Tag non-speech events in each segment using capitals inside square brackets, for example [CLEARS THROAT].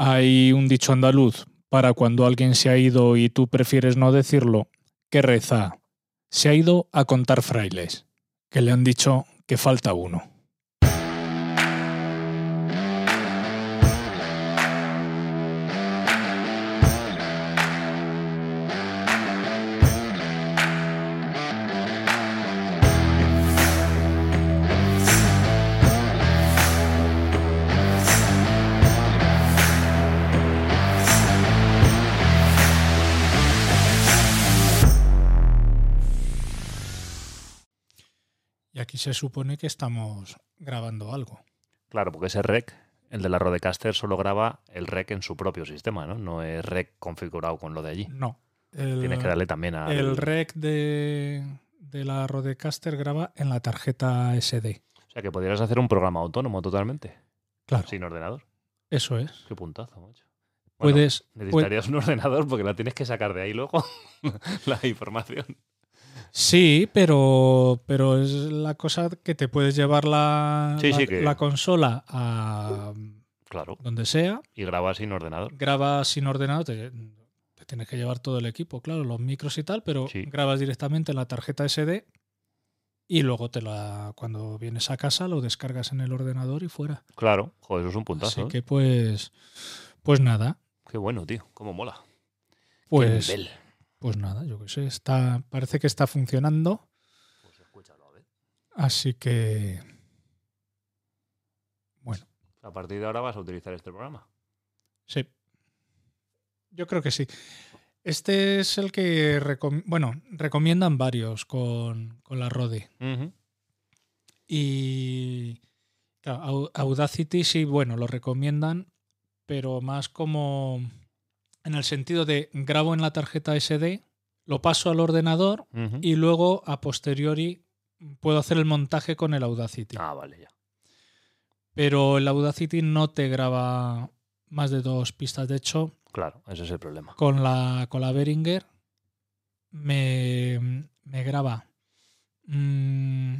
Hay un dicho andaluz para cuando alguien se ha ido y tú prefieres no decirlo, que reza, se ha ido a contar frailes, que le han dicho que falta uno. Se supone que estamos grabando algo. Claro, porque ese rec, el de la Rodecaster, solo graba el rec en su propio sistema, ¿no? No es rec configurado con lo de allí. No. El, Tienes que darle también a. el rec de, de la Rodecaster graba en la tarjeta SD. O sea, que podrías hacer un programa autónomo totalmente, Claro, sin ordenador. eso es. Qué puntazo, macho. Bueno, Puedes, necesitarías un ordenador porque la tienes que sacar de ahí luego, [LAUGHS] la información. Sí, pero, pero es la cosa que te puedes llevar la, Sí, la, sí, que- la consola a Claro. donde sea, Y grabas sin ordenador. grabas sin ordenador, te, te tienes que llevar todo el equipo, claro, los micros y tal, pero Sí. grabas directamente en la tarjeta SD y luego te la, cuando vienes a casa lo descargas en el ordenador y fuera. Claro, joder, eso es un puntazo. Así ¿eh? que pues, pues nada, Qué bueno, tío. Cómo mola. Qué pues, nivel. Pues nada, yo qué sé, está, parece que está funcionando, Pues escúchalo, a ver. así que bueno. A partir de ahora vas a utilizar este programa. Sí. Yo creo que sí. Este es el que, recom- bueno, recomiendan varios con, con la Rode. Y claro, Au- Audacity sí, bueno, lo recomiendan, pero más como en el sentido de grabo en la tarjeta SD, lo paso al ordenador y luego a posteriori puedo hacer el montaje con el Audacity. Ah, vale, ya. Pero el Audacity no te graba más de dos pistas. De hecho, Claro, ese es el problema. con la, con la Behringer me, me graba. mm,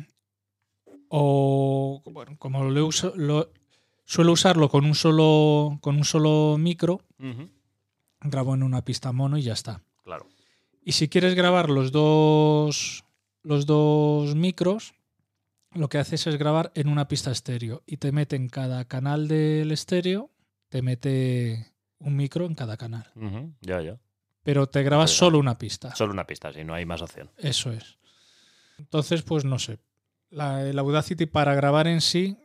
o bueno, como lo uso, lo, suelo usarlo con un solo con un solo micro. Grabo en una pista mono y ya está. Claro. Y si quieres grabar los dos los dos micros, lo que haces es grabar en una pista estéreo y te mete en cada canal del estéreo, te mete un micro en cada canal. Ya, ya. Pero te grabas Pero- solo una pista. Solo una pista, si no hay más opción. Eso es. Entonces, pues no sé. La, el Audacity para grabar en sí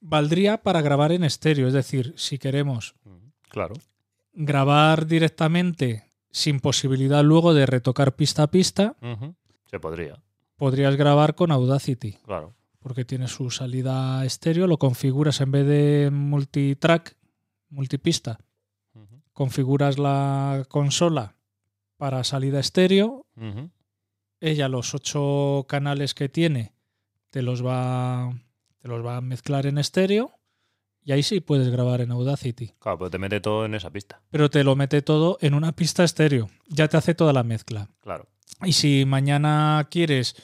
valdría para grabar en estéreo. Es decir, si queremos. Claro. Grabar directamente sin posibilidad luego de retocar pista a pista. Se podría, podrías grabar con Audacity. claro. Porque tiene su salida estéreo, lo configuras en vez de multitrack, multipista, configuras la consola para salida estéreo ella los ocho canales que tiene te los va te los va a mezclar en estéreo y ahí sí puedes grabar en Audacity Claro, pero te mete todo en esa pista. pero te lo mete todo en una pista estéreo ya te hace toda la mezcla Claro. y si mañana quieres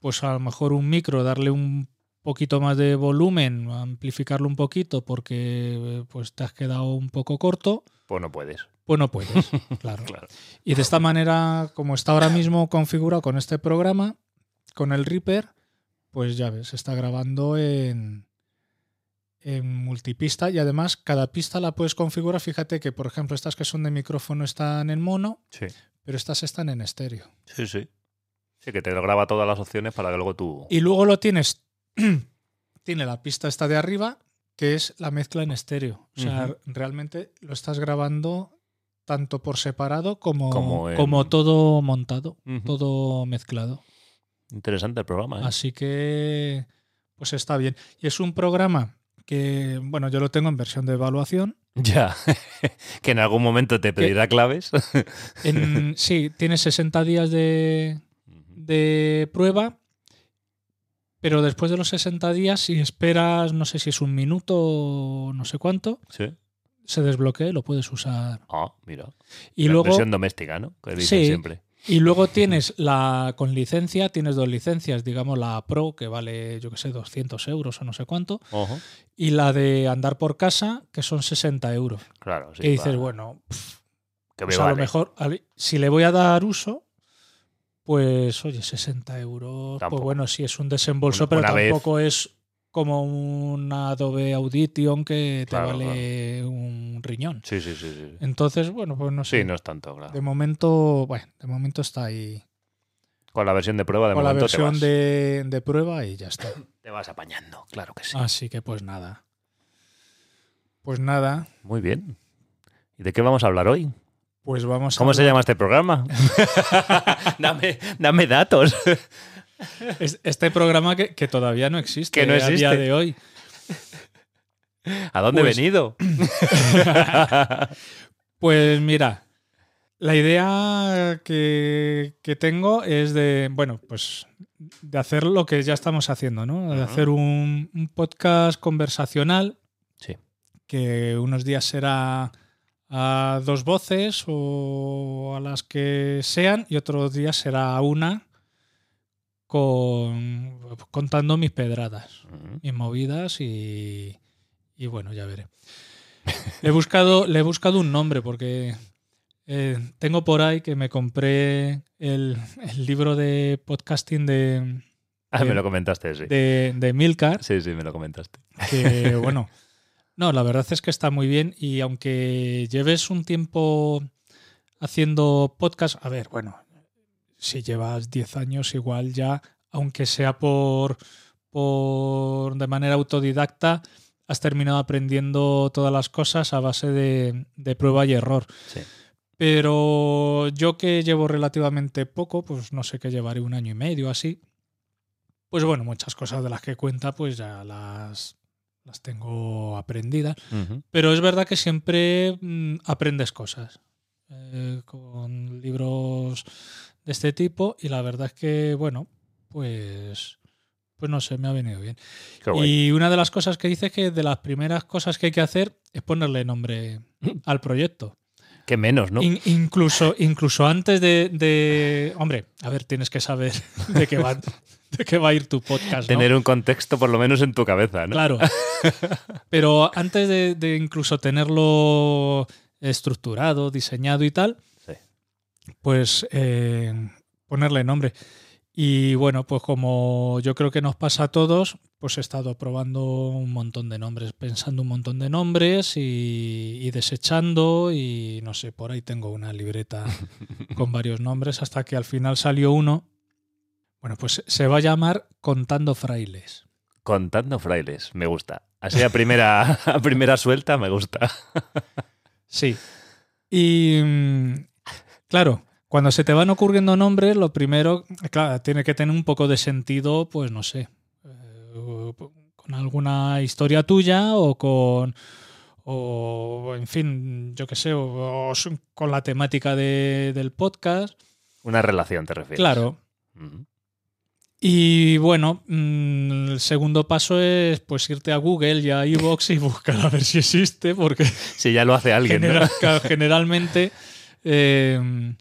pues a lo mejor un micro darle un poquito más de volumen amplificarlo un poquito porque pues te has quedado un poco corto Pues no puedes. pues no puedes [LAUGHS] claro Claro. y de esta manera, como está ahora mismo configurado con este programa, con el Reaper, pues ya ves, está grabando en, en multipista y además cada pista la puedes configurar. Fíjate que, por ejemplo, estas que son de micrófono están en mono, Sí. pero estas están en estéreo. Sí, sí. Sí, que te graba todas las opciones para que luego tú. Y luego lo tienes, [CLEARS THROAT] tiene la pista esta de arriba, que es la mezcla en estéreo. O sea, realmente lo estás grabando tanto por separado como, Como en- como todo montado, todo mezclado. Interesante el programa, ¿eh? Así que, pues está bien. Y es un programa que, bueno, yo lo tengo en versión de evaluación. Ya. [LAUGHS] que en algún momento te pedirá claves. [LAUGHS] En, sí, tiene 60 días de, de prueba, pero después de los 60 días, si esperas, no sé si es un minuto o no sé cuánto, sí. se desbloquea y lo puedes usar. Ah, mira. Y La luego, versión doméstica, ¿no? Que dicen Sí. siempre. Y luego tienes la con licencia, tienes dos licencias, digamos la Pro, que vale, yo que sé, 200 euros o no sé cuánto, y la de andar por casa, que son 60 euros. Claro, sí. que dices, bueno, pff, que pues a lo vale. mejor, si le voy a dar uso, pues oye, 60 euros, Tampoco. pues bueno, sí es un desembolso, Una- pero una vez. tampoco es como una Adobe Audition que te Claro, vale un riñón. Sí, sí, sí. Sí, Entonces, bueno, pues no sé. Sí, no es tanto, claro. De momento, bueno, de momento está ahí Con la versión de prueba, de con la momento te versión vas. de, de prueba y ya está. [COUGHS] Te vas apañando, claro que sí. Así que pues nada. Pues nada, Muy bien. ¿Y de qué vamos a hablar hoy? pues vamos ¿Cómo a se llama este programa? [LAUGHS] [LAUGHS] dame, dame datos. [LAUGHS] Es- Este programa que, que todavía no existe Que no a día existe. de hoy. ¿A dónde Pues- he venido? [LAUGHS] Pues mira, la idea que, que tengo es de, bueno, pues de hacer lo que ya estamos haciendo, ¿no? De hacer un, un podcast conversacional Sí. que unos días será a dos voces o a las que sean y otros días será a una con, contando mis pedradas Ujú. mis movidas y, y bueno, ya veré. Le he buscado, le he buscado un nombre porque eh, tengo por ahí que me compré el, el libro de podcasting de, Ah, me lo comentaste, sí. de, de Milcar, Sí, sí, me lo comentaste. que bueno, no, la verdad es que está muy bien y aunque lleves un tiempo haciendo podcast, a ver, bueno, si llevas 10 años igual ya, aunque sea por, por de manera autodidacta, has terminado aprendiendo todas las cosas a base de, de prueba y error. Sí. Pero yo que llevo relativamente poco, pues no sé qué llevaré un año y medio así, pues bueno, muchas cosas de las que cuenta pues ya las, las tengo aprendidas. Pero es verdad que siempre mm, aprendes cosas eh, con libros de este tipo y la verdad es que, bueno, pues, pues no sé, me ha venido bien. Y una de las cosas que dice es que de las primeras cosas que hay que hacer es ponerle nombre [CLEARS THROAT] al proyecto. Qué menos, ¿no? In- incluso, incluso antes de, de- Hombre, a ver, tienes que saber [LAUGHS] de qué va, de qué va a ir tu podcast. ¿no? Tener un contexto por lo menos en tu cabeza, ¿no? Claro. [LAUGHS] Pero antes de, de incluso tenerlo estructurado, diseñado y tal. Pues eh, ponerle nombre. Y bueno, pues como yo creo que nos pasa a todos, pues he estado probando un montón de nombres, pensando un montón de nombres y, y desechando y no sé, por ahí tengo una libreta [LAUGHS] con varios nombres hasta que al final salió uno. Bueno, pues se va a llamar Contando Frailes. Contando frailes, me gusta. Así a primera, [LAUGHS] a primera suelta me gusta. [LAUGHS] Sí. Y mm, claro, cuando se te van ocurriendo nombres, lo primero, claro, tiene que tener un poco de sentido, pues no sé, eh, con alguna historia tuya o con, o en fin, yo qué sé, o, o con la temática de- del podcast. Una relación, te refieres. Claro. Y bueno, mm, el segundo paso es pues irte a Google y a iVoox y buscar a ver si existe, porque Si ya lo hace alguien, ¿no? General- generalmente, eh,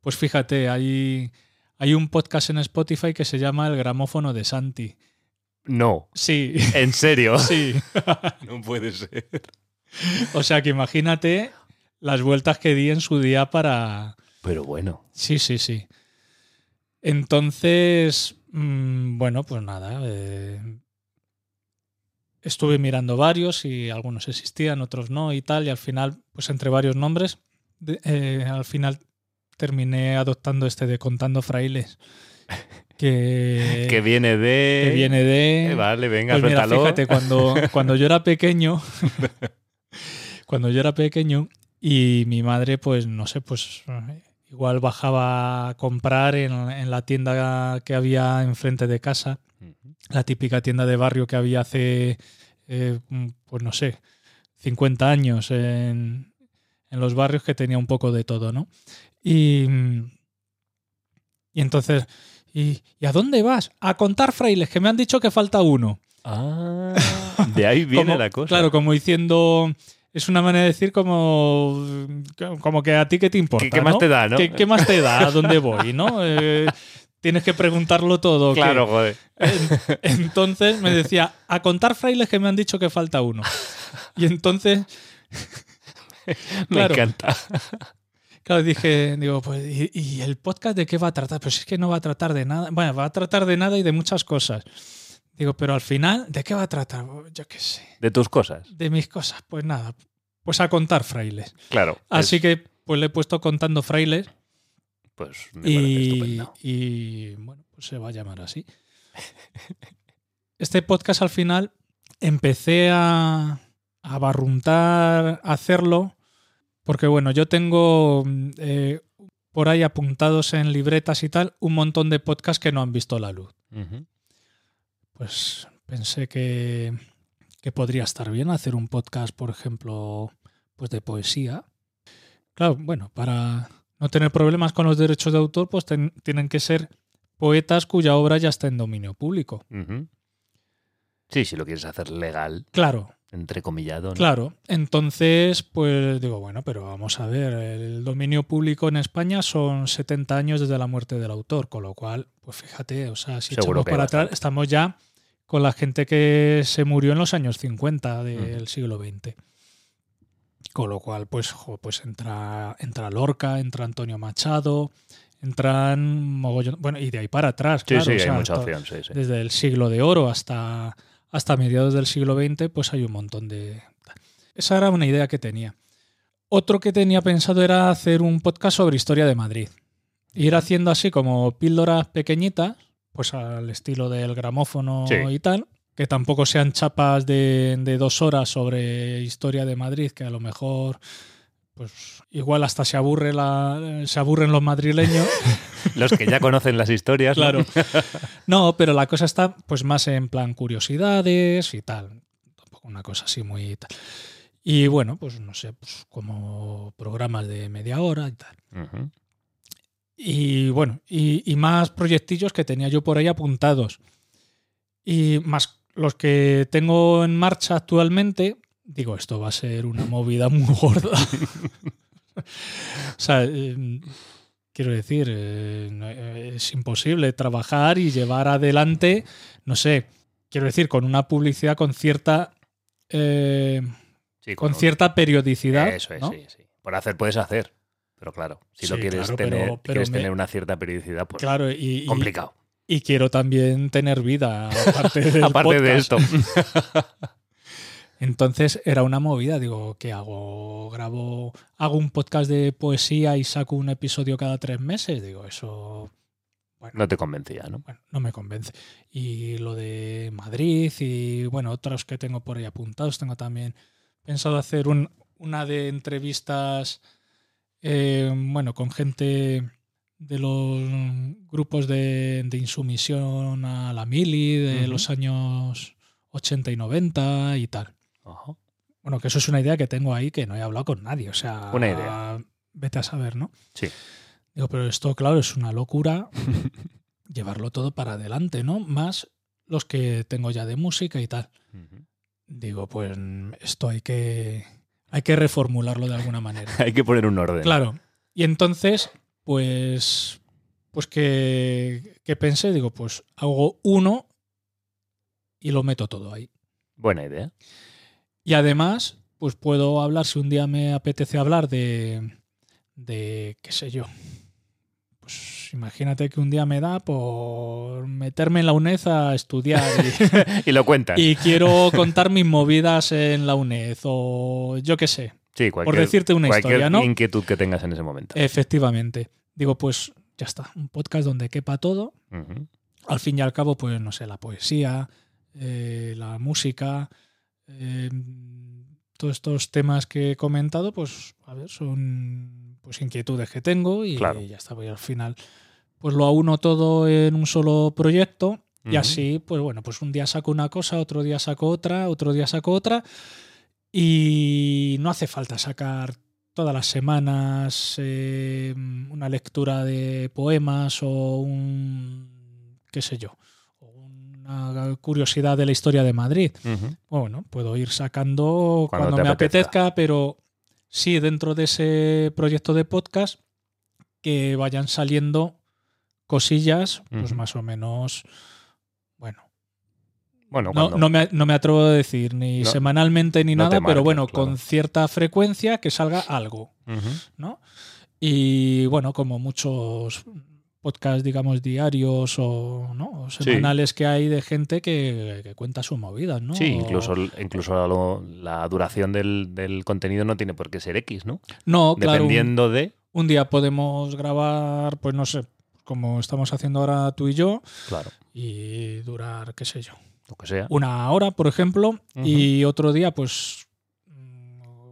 pues fíjate, hay, hay un podcast en Spotify que se llama El gramófono de Santi. No, Sí, en serio. [LAUGHS] sí. [LAUGHS] No puede ser. O sea que imagínate las vueltas que di en su día para... Pero bueno, Sí, sí, sí. Entonces, mm, bueno, pues nada. eh, estuve mirando varios y algunos existían, otros no y tal, y al final, pues entre varios nombres, de- eh, al final terminé adoptando este de Contando Frailes, que, [LAUGHS] que viene de. que viene de... Eh, Vale, venga, Pues mira, fíjate, cuando, [LAUGHS] cuando yo era pequeño, cuando yo era pequeño y mi madre, pues no sé, pues igual bajaba a comprar en, en la tienda que había enfrente de casa, la típica tienda de barrio que había hace, eh, pues no sé, 50 años en, en los barrios que tenía un poco de todo, ¿no? Y, y entonces, ¿y, ¿y a dónde vas? A contar frailes, que me han dicho que falta uno. Ah, [LAUGHS] de ahí viene Como- la cosa. Claro, como diciendo, es una manera de decir como, como que a ti qué te importa. ¿Qué, qué más ¿no? te da, no? ¿Qué, qué más te da? ¿A dónde voy? ¿no? [LAUGHS] Eh, tienes que preguntarlo todo. Claro, joder. En- Entonces me decía, a contar frailes que me han dicho que falta uno. [LAUGHS] Y entonces, [LAUGHS] Me claro. encanta. claro, dije, digo, pues, ¿y, y el podcast de qué va a tratar? Pues es que no va a tratar de nada. Bueno, va a tratar de nada y de muchas cosas. Digo, pero al final, ¿de qué va a tratar? Yo qué sé. De tus cosas. De mis cosas. Pues nada, pues a contar frailes. Claro. Así es- que, pues le he puesto contando frailes Pues me parece y, estupendo. y, bueno, pues se va a llamar así. Este podcast al final empecé a, a barruntar a hacerlo porque bueno, yo tengo mm, eh, por ahí apuntados en libretas y tal un montón de podcasts que no han visto la luz. Pues pensé que, que podría estar bien hacer un podcast, por ejemplo, pues de poesía. Claro, bueno, para no tener problemas con los derechos de autor, pues ten- tienen que ser poetas cuya obra ya está en dominio público. Sí, si lo quieres hacer legal, Claro, entrecomillado. ¿no? claro. Entonces, pues digo, bueno, pero vamos a ver, el dominio público en España son 70 años desde la muerte del autor, con lo cual, pues fíjate, o sea, si Seguro echamos para atrás, estamos ya con la gente que se murió en los años 50 del siglo XX. Con lo cual, pues, jo, pues entra, entra Lorca, entra Antonio Machado, entran mogollón, bueno, y de ahí para atrás, Sí, claro, sí, o hay mucha opción, sí, sí. desde el siglo de oro hasta, hasta mediados del siglo XX, pues hay un montón de... Esa era una idea que tenía. Otro que tenía pensado era hacer un podcast sobre historia de Madrid. Ir haciendo así como píldoras pequeñitas, pues al estilo del gramófono Sí. y tal, que tampoco sean chapas de, de dos horas sobre historia de Madrid, que a lo mejor pues igual hasta se aburre la, se aburren los madrileños. [LAUGHS] Los que ya conocen las historias. ¿no? Claro. No, pero la cosa está pues más en plan curiosidades y tal. Tampoco una cosa así muy tal. Y bueno, pues no sé, pues como programas de media hora y tal. Y bueno, y, y más proyectillos que tenía yo por ahí apuntados. Y más los que tengo en marcha actualmente, digo, esto va a ser una movida muy gorda. o sea, eh, quiero decir, eh, eh, es imposible trabajar y llevar adelante, no sé, quiero decir, con una publicidad con cierta... eh, Sí, con cierta periodicidad. Eso es, ¿no? sí, sí. Por hacer puedes hacer. Pero claro, si lo quieres claro, tener, pero quieres me- tener una cierta periodicidad, pues Claro, y, complicado. y quiero también tener vida, aparte, [LAUGHS] del Aparte de esto. [LAUGHS] Entonces era una movida, digo, ¿qué hago? ¿Grabo, hago un podcast de poesía y saco un episodio cada tres meses? Digo, eso bueno, No te convencía, ¿no? bueno, no me convence. Y lo de Madrid y, bueno, otros que tengo por ahí apuntados, tengo también pensado hacer un- una de entrevistas, eh, bueno, con gente de los grupos de, de insumisión a la mili de los años 80 y 90 y tal. Ajá. Bueno, que eso es una idea que tengo ahí que no he hablado con nadie. O sea, Una idea. Vete a saber, ¿no? Sí. Digo, pero esto, claro, es una locura [LAUGHS] llevarlo todo para adelante, ¿no? Más los que tengo ya de música y tal. Digo, pues esto hay que, hay que reformularlo de alguna manera. [LAUGHS] Hay que poner un orden. Claro. Y entonces, pues, pues que, que pensé, digo, pues hago uno y lo meto todo ahí. Buena idea. Y además, pues puedo hablar, si un día me apetece hablar de, de qué sé yo. Pues imagínate que un día me da por meterme en la UNED a estudiar [LAUGHS] y lo cuentas. y, quiero contar mis movidas en la UNED o yo qué sé. sí, Por cualquier, decirte una cualquier historia, ¿no? inquietud que tengas en ese momento. Efectivamente. Digo, pues ya está, un podcast donde quepa todo. Al fin y al cabo, pues no sé, la poesía, eh, la música, eh, todos estos temas que he comentado, pues a ver, son pues inquietudes que tengo y Claro. ya está. Voy al final, pues lo auno todo en un solo proyecto y así, pues bueno, pues un día saco una cosa, otro día saco otra, otro día saco otra y no hace falta sacar todas las semanas eh, una lectura de poemas o un qué sé yo una curiosidad de la historia de Madrid. Bueno, puedo ir sacando Cuando me apetezca. apetezca, pero sí dentro de ese proyecto de podcast que vayan saliendo cosillas, pues más o menos, bueno, Bueno, no, no me, no me atrevo a decir ni No- semanalmente ni nada, pero bueno, claro. con cierta frecuencia que salga algo. ¿no? Y bueno, como muchos podcasts, digamos, diarios o, ¿no? o Sí. semanales que hay de gente que, que cuenta sus movidas, ¿no? Sí, incluso, incluso lo- la duración del, del contenido no tiene por qué ser X, ¿no? No, claro, un- Dependiendo de. un día podemos grabar, pues no sé, como estamos haciendo ahora tú y yo, Claro, y durar, qué sé yo, lo que sea. una hora, por ejemplo, y otro día, pues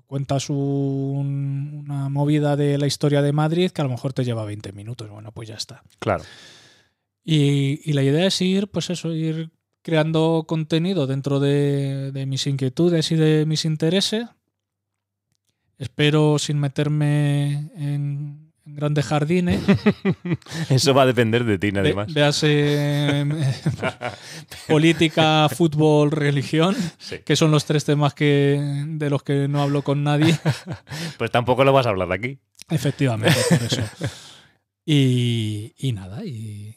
cuentas un- una movida de la historia de Madrid que a lo mejor te lleva 20 minutos. Bueno, pues ya está. Claro. Y, y la idea es ir, pues eso, ir creando contenido dentro de, de mis inquietudes y de mis intereses. Espero sin meterme en, en grandes jardines. [LAUGHS] Eso va a depender de ti, nadie Ve- más. véase eh, [LAUGHS] política, fútbol, religión, Sí. que son los tres temas que, de los que no hablo con nadie. [LAUGHS] Pues tampoco lo vas a hablar aquí. Efectivamente, por eso. Y, y nada, y,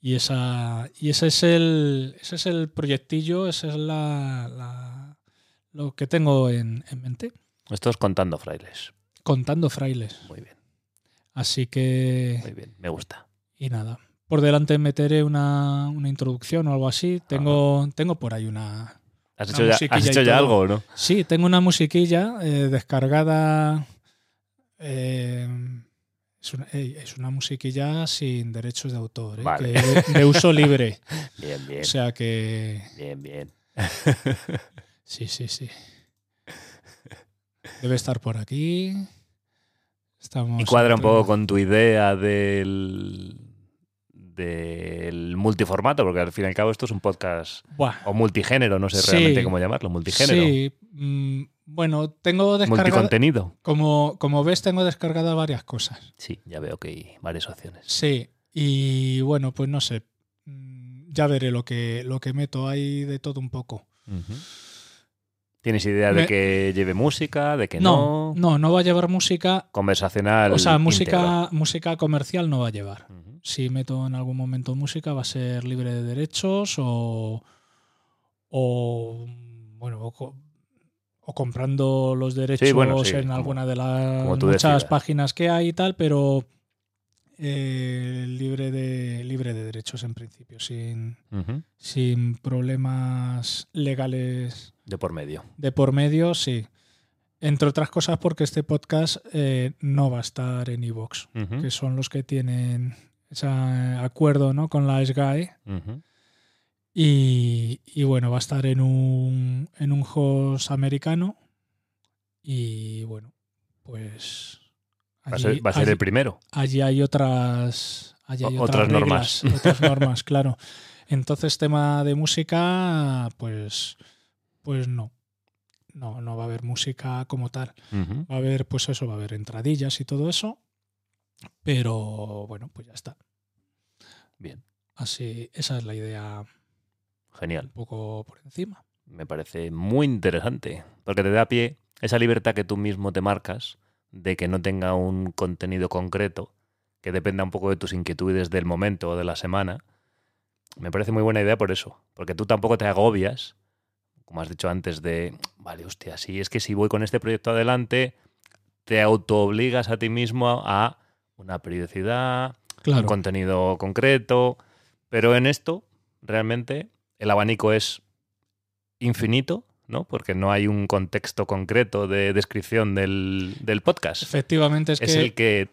y esa y ese es el ese es el proyectillo, ese es la, la- lo que tengo en, en mente. Esto es contando frailes. Contando frailes. Muy bien, Así que muy bien. Me gusta. y nada. Por delante meteré una, una introducción o algo así. Tengo, tengo por ahí una. ¿Has Una hecho ya, has hecho algo no? Sí, tengo una musiquilla eh, descargada. eh, es, una, ey, es una musiquilla sin derechos de autor, eh, Vale. que de, de uso libre. [LAUGHS] Bien, bien. O sea que. Bien, bien. Sí, sí, sí. Debe estar por aquí. Estamos Y cuadra un poco con tu idea del, del multiformato, porque al fin y al cabo esto es un podcast Buah, o multigénero, no sé Sí. realmente cómo llamarlo, multigénero, Sí, mm, bueno, tengo descargada. multicontenido. Como, como ves, tengo descargadas varias cosas. Sí, ya veo que hay varias opciones. Sí, y bueno, pues no sé. Mm, Ya veré lo que, lo que meto ahí de todo un poco. Ujú. ¿Tienes idea de Me- que lleve música, de que No, no? no, no va a llevar música. Conversacional. O sea, íntegro. música, música comercial no va a llevar. Si meto en algún momento música, va a ser libre de derechos o. o bueno, o, co- o comprando los derechos bueno, sí, en como- alguna de las muchas páginas que hay y tal, pero eh, libre de libre de derechos en principio, sin, sin problemas legales De por medio. de por medio, sí. Entre otras cosas porque este podcast eh, no va a estar en Ujú. que son los que tienen ese acuerdo ¿no? con la SGAE. Y, y bueno, va a estar en un, en un host americano. Y bueno, pues... Va a ser, va a ser allí- el primero. allí hay otras, allí hay otras, normas. otras normas, [LAUGHS] claro. Entonces, tema de música, pues, pues no. No, no va a haber música como tal. Va a haber, pues eso, va a haber entradillas y todo eso. Pero bueno, pues ya está. Bien, Así, esa es la idea genial. un poco por encima. Me parece muy interesante, porque te da pie esa libertad que tú mismo te marcas de que no tenga un contenido concreto, que dependa un poco de tus inquietudes del momento o de la semana. Me parece muy buena idea por eso, porque tú tampoco te agobias, como has dicho antes, de, vale, hostia, sí, es que si voy con este proyecto adelante, te autoobligas a ti mismo a una periodicidad, un contenido concreto, pero en esto realmente el abanico es infinito, ¿no? Porque no hay un contexto concreto de descripción del, del podcast. efectivamente es, Es, que el que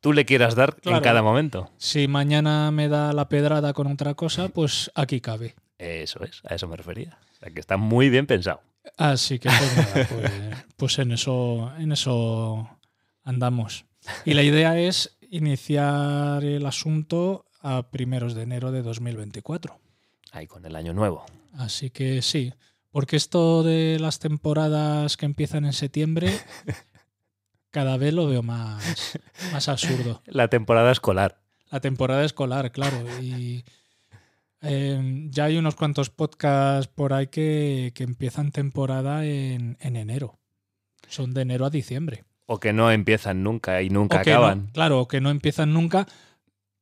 tú le quieras dar en cada momento. si mañana me da la pedrada con otra cosa, pues aquí cabe. Eso es, a eso me refería. O sea que está muy bien pensado. Así que pues, nada, pues, [LAUGHS] pues en eso, en eso andamos. Y la idea es iniciar el asunto a primeros de enero de 2024. Ahí con el año nuevo. Así que sí, porque esto de las temporadas que empiezan en septiembre, [LAUGHS] cada vez lo veo más, más absurdo. La temporada escolar. La temporada escolar, claro. Y Eh, ya hay unos cuantos podcasts por ahí que, que empiezan temporada en, en enero. Son de enero a diciembre. O que no empiezan nunca y nunca O no- acaban. claro, que no empiezan nunca.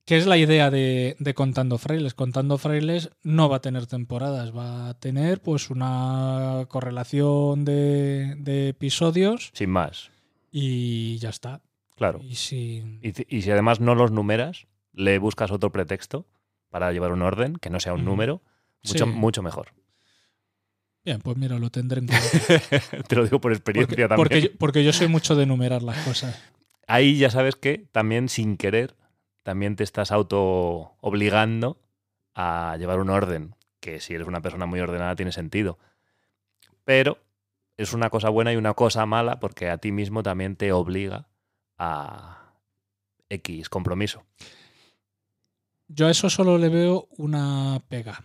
¿Qué es la idea de, de Contando Frailes? Contando Frailes no va a tener temporadas, va a tener pues una correlación de, de episodios Sin más. y ya está. Claro. Y sin... Y, si además no los numeras, le buscas otro pretexto para llevar un orden, que no sea un número, mucho, Sí. mucho mejor. Bien, pues mira, lo tendré en cuenta. [LAUGHS] Te lo digo por experiencia Porque, también. porque, yo, porque yo soy mucho de enumerar las cosas. Ahí ya sabes que también sin querer, también te estás auto obligando a llevar un orden, que si eres una persona muy ordenada tiene sentido. Pero es una cosa buena y una cosa mala porque a ti mismo también te obliga a X compromiso. Yo a eso solo le veo una pega.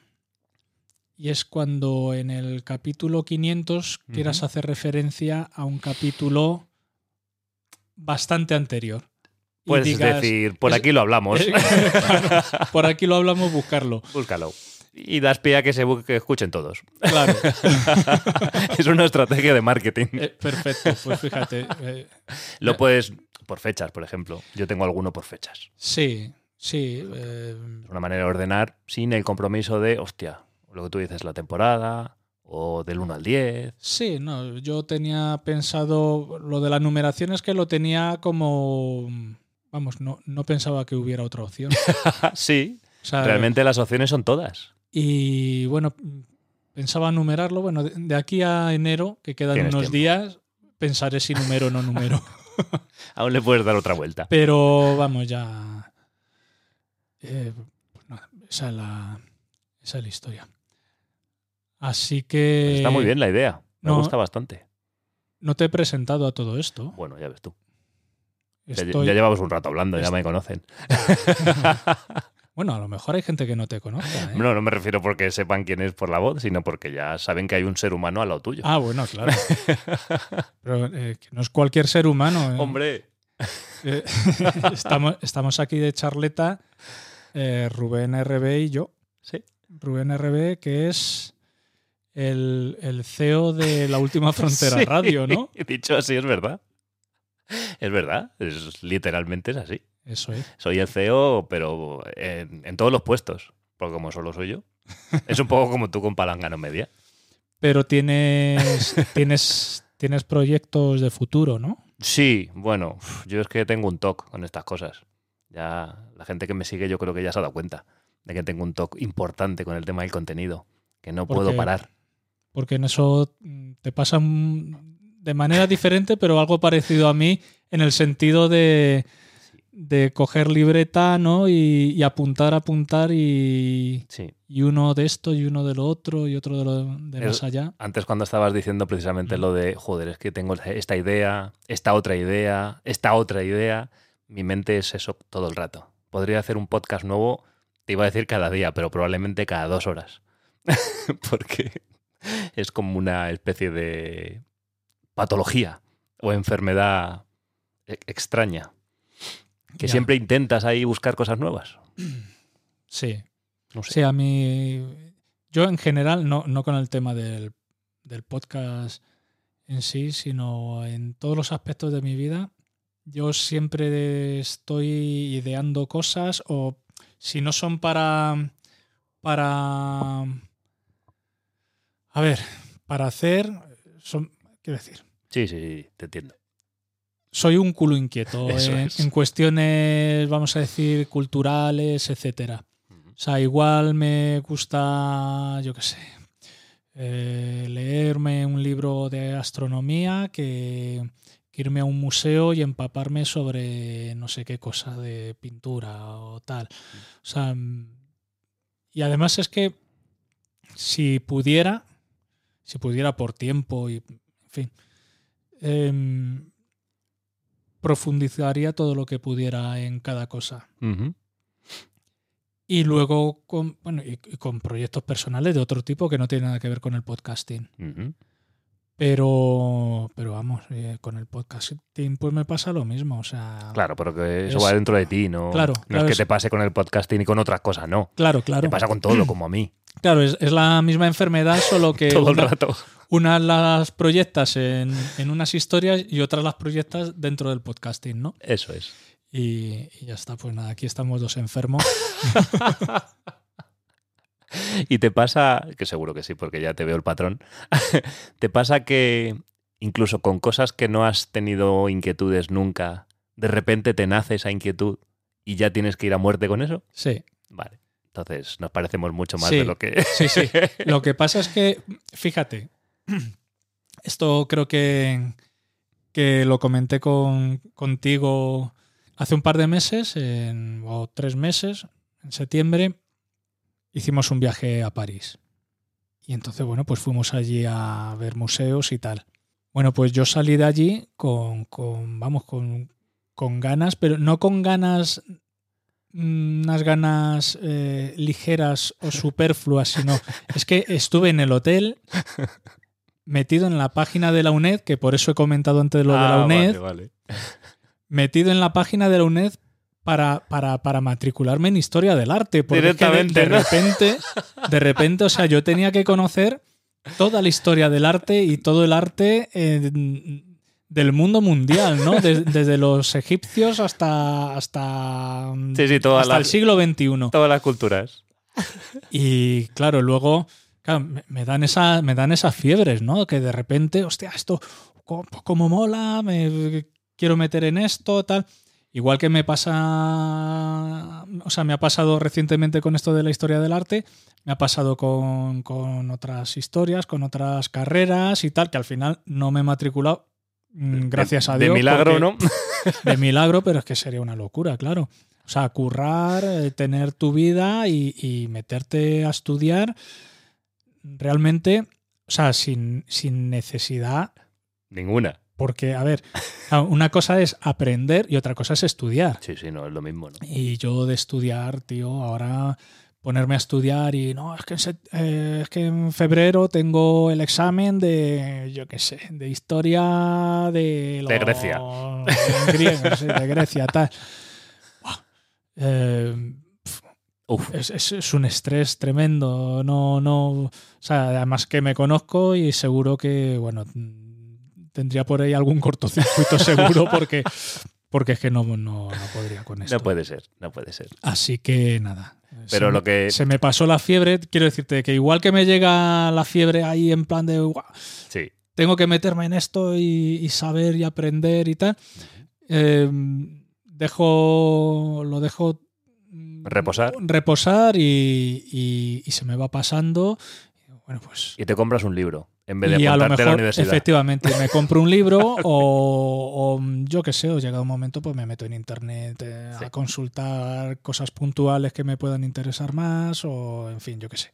Y es cuando en el capítulo 500 quieras hacer referencia a un capítulo bastante anterior. Puedes digas, decir, por aquí lo hablamos. [LAUGHS] Claro, por aquí lo hablamos, buscarlo. Búscalo. Y das pie a que se que escuchen todos. Claro. [LAUGHS] es una estrategia de marketing. Eh, perfecto, pues fíjate. eh, Lo puedes por fechas, por ejemplo. Yo tengo alguno por fechas. sí, sí. eh, Es una manera de ordenar sin el compromiso de, hostia, lo que tú dices, la temporada o del 1 al 10. sí, no, yo tenía pensado lo de la numeración es que lo tenía como... Vamos, no, no pensaba que hubiera otra opción. [LAUGHS] sí, O sea, realmente las opciones son todas. Y bueno, pensaba numerarlo. Bueno, de, de aquí a enero, que quedan unos tiempo. días, pensaré si numero o no numero. [LAUGHS] Aún le puedes dar otra vuelta. Pero vamos, ya. eh, pues nada, esa es la, esa es la historia. Así que. Pues está muy bien la idea. Me no. gusta bastante. No te he presentado a todo esto. Bueno, ya ves tú. Ya, Estoy- ya llevamos un rato hablando, ya me conocen. [LAUGHS] Bueno, a lo mejor hay gente que no te conozca. ¿eh? No, no me refiero porque sepan quién es por la voz, sino porque ya saben que hay un ser humano al lado tuyo. Ah, bueno, claro. [LAUGHS] Pero eh, que no es cualquier ser humano. ¿eh? Hombre. [LAUGHS] Estamos, estamos aquí de charleta, Rubén RB y yo. Sí. Rubén RB, que es el, el CEO de La Última Frontera Sí. Radio, ¿no? Dicho así, es verdad. [LAUGHS] Es verdad, es, literalmente es así. Eso es. Soy el CEO, pero en, en todos los puestos. Porque como solo soy yo. Es un poco como tú con Palangano Media. Pero tienes, [LAUGHS] tienes, tienes proyectos de futuro, ¿no? Sí, bueno, yo es que tengo un TOC con estas cosas. Ya la gente que me sigue yo creo que ya se ha dado cuenta de que tengo un TOC importante con el tema del contenido, que no ¿Por puedo parar. Porque en eso te pasa mm, de manera diferente, pero algo parecido a mí, en el sentido de, de coger libreta, ¿no? Y, y apuntar, apuntar y, Sí. y uno de esto y uno de lo otro y otro de lo de más allá. Antes cuando estabas diciendo precisamente Mm. lo de, joder, es que tengo esta idea, esta otra idea, esta otra idea, mi mente es eso todo el rato. Podría hacer un podcast nuevo, te iba a decir cada día, pero probablemente cada dos horas. [LAUGHS] Porque es como una especie de patología o enfermedad e- extraña. Que Ya. siempre intentas ahí buscar cosas nuevas. [CLEARS THROAT] Sí. No sé. Sí, a mí. Yo en general, no, no con el tema del, del podcast en sí, sino en todos los aspectos de mi vida. Yo siempre estoy ideando cosas o si no son para. para. A ver, para hacer. Son, quiero decir, Sí, sí, sí, te entiendo. soy un culo inquieto [LAUGHS] en, es. en cuestiones, vamos a decir, culturales, etcétera. O sea, igual me gusta, yo qué sé, eh, leerme un libro de astronomía que, que irme a un museo y empaparme sobre no sé qué cosa de pintura o tal. O sea, mm, y además es que si pudiera, si pudiera por tiempo y, en fin, em, profundizaría todo lo que pudiera en cada cosa. Y luego con, bueno, y, y con proyectos personales de otro tipo que no tienen nada que ver con el podcasting. Pero, pero vamos, eh, con el podcasting pues me pasa lo mismo. O sea, Claro, pero que eso Es- va dentro de ti, ¿no? Claro, no claro, es que es- te pase con el podcasting y con otras cosas, no. claro, claro. Te pasa con todo, como a mí. [CLEARS THROAT] Claro, es, es la misma enfermedad, solo que [LAUGHS] todo el una- rato. unas las proyectas en, en unas historias y otras las proyectas dentro del podcasting, ¿no? Eso es. Y, y ya está, pues nada, aquí estamos dos enfermos. [LAUGHS] [LAUGHS] Y te pasa, que seguro que sí, porque ya te veo el patrón, [LAUGHS] te pasa que incluso con cosas que no has tenido inquietudes nunca, de repente te nace esa inquietud y ya tienes que ir a muerte con eso. Sí, Vale. Entonces nos parecemos mucho más Sí. de lo que... sí, sí. [LAUGHS] Lo que pasa es que, fíjate, [CLEARS THROAT] esto creo que, que lo comenté con, contigo hace un par de meses, en- o tres meses, en septiembre, hicimos un viaje a París. Y entonces, bueno, pues fuimos allí a ver museos y tal. Bueno, pues yo salí de allí con, con vamos, con, con ganas, pero no con ganas, mm, unas ganas eh, ligeras o [LAUGHS] superfluas, sino es que estuve en el hotel metido en la página de la UNED, que por eso he comentado antes lo de la Ah, UNED, vale, vale. metido en la página de la UNED para, para, para matricularme en historia del arte. Porque es que de, Directamente, de repente, de repente, o sea, yo tenía que conocer toda la historia del arte y todo el arte eh, del mundo mundial, ¿no? Des- desde los egipcios hasta, hasta, Sí, sí, hasta el siglo XXI. todas las culturas. Y claro, luego claro, me, me dan esa, me dan esas fiebres, ¿no? Que de repente, hostia, esto co- como mola, me quiero meter en esto, tal. Igual que me pasa, o sea, me ha pasado recientemente con esto de la historia del arte, me ha pasado con, con otras historias, con otras carreras y tal, que al final no me he matriculado, mm, gracias de, a de Dios. milagro, porque- ¿no? [LAUGHS] de milagro, pero es que sería una locura, claro. O sea, currar, eh, tener tu vida y, y meterte a estudiar realmente, o sea, sin, sin necesidad, Ninguna. Porque, a ver, [LAUGHS] una cosa es aprender y otra cosa es estudiar. Sí, sí, no, es lo mismo, ¿no? Y yo de estudiar, tío, ahora ponerme a estudiar y no, es que en, set- eh, es que en febrero tengo el examen de, yo qué sé, de historia de, De Grecia. los [LAUGHS] griegos, de Grecia, tal. Eh, Uf, es, es- es un estrés tremendo. No, no. O sea, además que me conozco y seguro que, bueno, tendría por ahí algún cortocircuito [LAUGHS] seguro porque, porque es que no, no, no podría con esto. no puede ser, no puede ser. Así que nada. Pero se, lo que... se me pasó la fiebre. Quiero decirte que igual que me llega la fiebre ahí en plan de "Guau, Sí, tengo que meterme en esto y, y saber y aprender y tal. eh, dejo. Lo dejo. Reposar. Reposar y, y- y se me va pasando. Bueno, pues. y te compras un libro en vez de Y a lo apuntarte a la mejor, universidad. efectivamente, me compro un libro [LAUGHS] o, o yo qué sé, o llega un momento, pues me meto en internet eh, Sí. a consultar cosas puntuales que me puedan interesar más, o en fin, yo qué sé.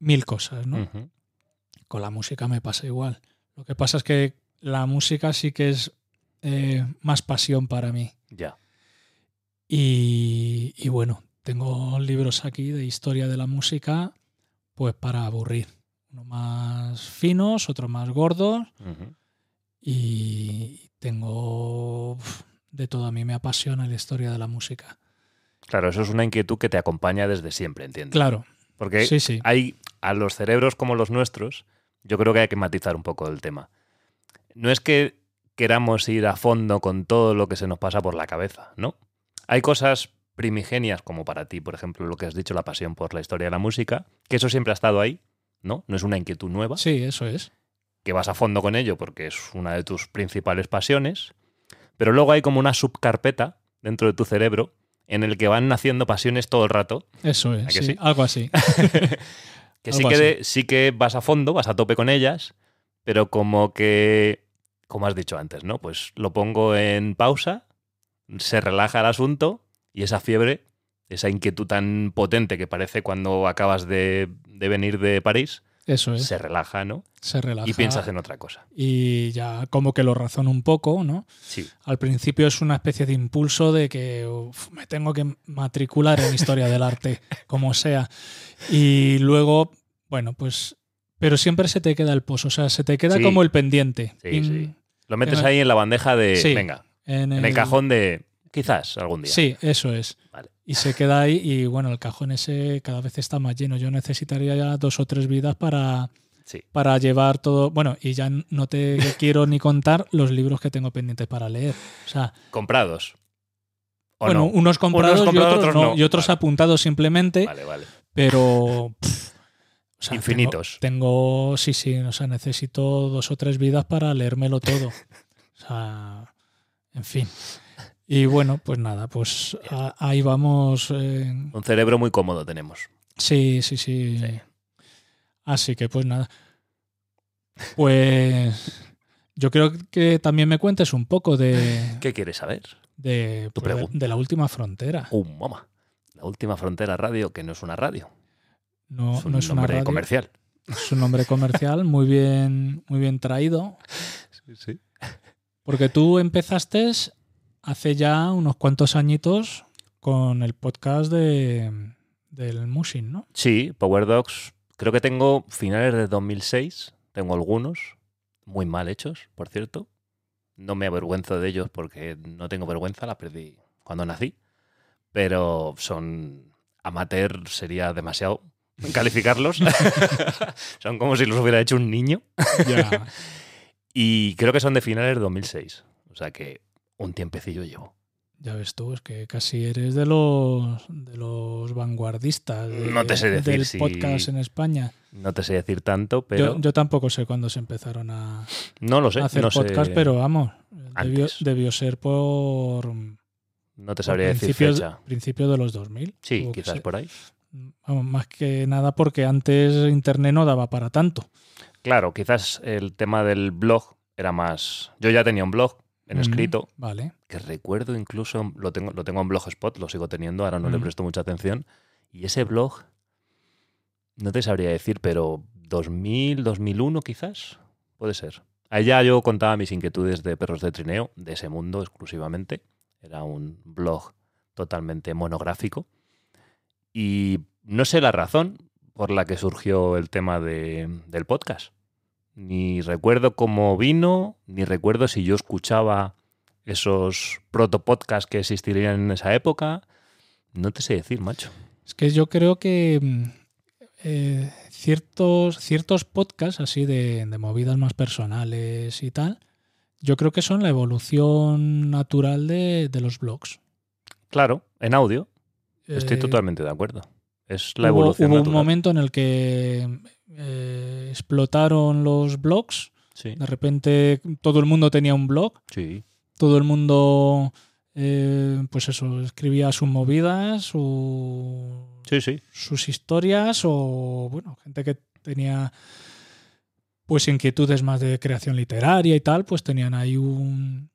Mil cosas, ¿no? Con la música me pasa igual. Lo que pasa es que la música sí que es eh, más pasión para mí. Ya. Y, y bueno, tengo libros aquí de historia de la música, pues para aburrir. Unos más finos, otros más gordos. Y tengo de todo. A mí me apasiona la historia de la música. Claro, eso es una inquietud que te acompaña desde siempre, entiendo. Claro, Porque sí, sí. hay a los cerebros como los nuestros, yo creo que hay que matizar un poco el tema. No es que queramos ir a fondo con todo lo que se nos pasa por la cabeza, ¿no? Hay cosas primigenias, como para ti, por ejemplo, lo que has dicho, la pasión por la historia de la música, que eso siempre ha estado ahí, ¿no? No es una inquietud nueva, Sí, eso es. que vas a fondo con ello porque es una de tus principales pasiones, pero luego hay como una subcarpeta dentro de tu cerebro en el que van naciendo pasiones todo el rato Eso ¿A es. que sí, sí? Algo así. [LAUGHS] [LAUGHS] que sí que, así. de- sí que vas a fondo, vas a tope con ellas, pero como que, como has dicho antes, ¿no? Pues lo pongo en pausa, se relaja el asunto y esa fiebre, esa inquietud tan potente que parece cuando acabas de, de venir de París, Eso es. se relaja, ¿no? Se relaja. Y piensas en otra cosa. Y ya como que lo razono un poco, ¿no? Sí, Al principio es una especie de impulso de que uf, me tengo que matricular en historia del arte, [LAUGHS] como sea. Y luego, bueno, pues Pero siempre se te queda el post, o sea, se te queda Sí. como el pendiente. Sí, sí. Lo metes ahí en la bandeja de, Sí. venga, En en el cajón de quizás algún día. Sí, eso es. Vale. Y se queda ahí y bueno, el cajón ese cada vez está más lleno. Yo necesitaría ya dos o tres vidas para, Sí. para llevar todo. Bueno, y ya no te quiero ni contar los libros que tengo pendientes para leer. O sea, Comprados. ¿O bueno, no? unos comprados, comprados, y otros, otros no, no. y otros Vale. apuntados simplemente, Vale, vale. pero [LAUGHS] pff, o sea, Infinitos. Tengo, tengo- sí, sí, o sea, necesito dos o tres vidas para leérmelo todo. O sea, en fin. Y bueno, pues nada, pues a- ahí vamos. eh, Un cerebro muy cómodo tenemos. Sí, sí, sí, Sí. Así que pues nada. Pues yo creo que también me cuentes un poco de, ¿Qué quieres saber? de, Tu pues, de- la última frontera. Uh, mamá. La última frontera radio, que no es una radio. No, es un no es una nombre radio, comercial. es un nombre comercial muy bien, muy bien traído. [LAUGHS] Sí, sí. Porque tú empezaste hace ya unos cuantos añitos con el podcast de, del Mushin, ¿no? Sí, Power Dogs. Creo que tengo finales de 2006. Tengo algunos. Muy mal hechos, por cierto. No me avergüenzo de ellos porque no tengo vergüenza. La perdí cuando nací. Pero son amateur, sería demasiado calificarlos. [LAUGHS] son como si los hubiera hecho un niño. [LAUGHS] Y creo que son de finales de 2006. O sea que un tiempecillo llevo. Ya ves tú, es que casi eres de los de los vanguardistas de- No te sé decir del si- podcast en España. No te sé decir tanto, pero Yo, yo tampoco sé cuándo se empezaron a, no lo sé. a hacer no sé- podcast, pero vamos, debió, ser por, no te sabría decir fecha. principios de los 2000. Sí, que quizás por ahí. Vamos, más que nada porque antes Internet no daba para tanto. Claro, quizás el tema del blog era más. Yo ya tenía un blog en Mm, escrito, Vale. que recuerdo incluso, lo tengo, lo tengo en Blogspot, lo sigo teniendo, ahora no le presto mucha atención. Y ese blog, no te sabría decir, pero 2000, 2001 quizás, puede ser. Allá yo contaba mis inquietudes de perros de trineo, de ese mundo exclusivamente. Era un blog totalmente monográfico. Y no sé la razón por la que surgió el tema de- del podcast. Ni recuerdo cómo vino, ni recuerdo si yo escuchaba esos protopodcasts que existirían en esa época. No te sé decir, macho. Es que yo creo que mm, eh, ciertos, ciertos podcasts así de, de movidas más personales y tal, yo creo que son la evolución natural de, de los blogs. Claro, en audio, estoy Eh, totalmente de acuerdo. Es la hubo, evolución hubo un momento en el que eh, explotaron los blogs. Sí, De repente todo el mundo tenía un blog. sí, Todo el mundo, eh, pues eso, escribía sus movidas, su- sí, sí. sus historias o, bueno, gente que tenía pues inquietudes más de creación literaria y tal, pues tenían ahí un,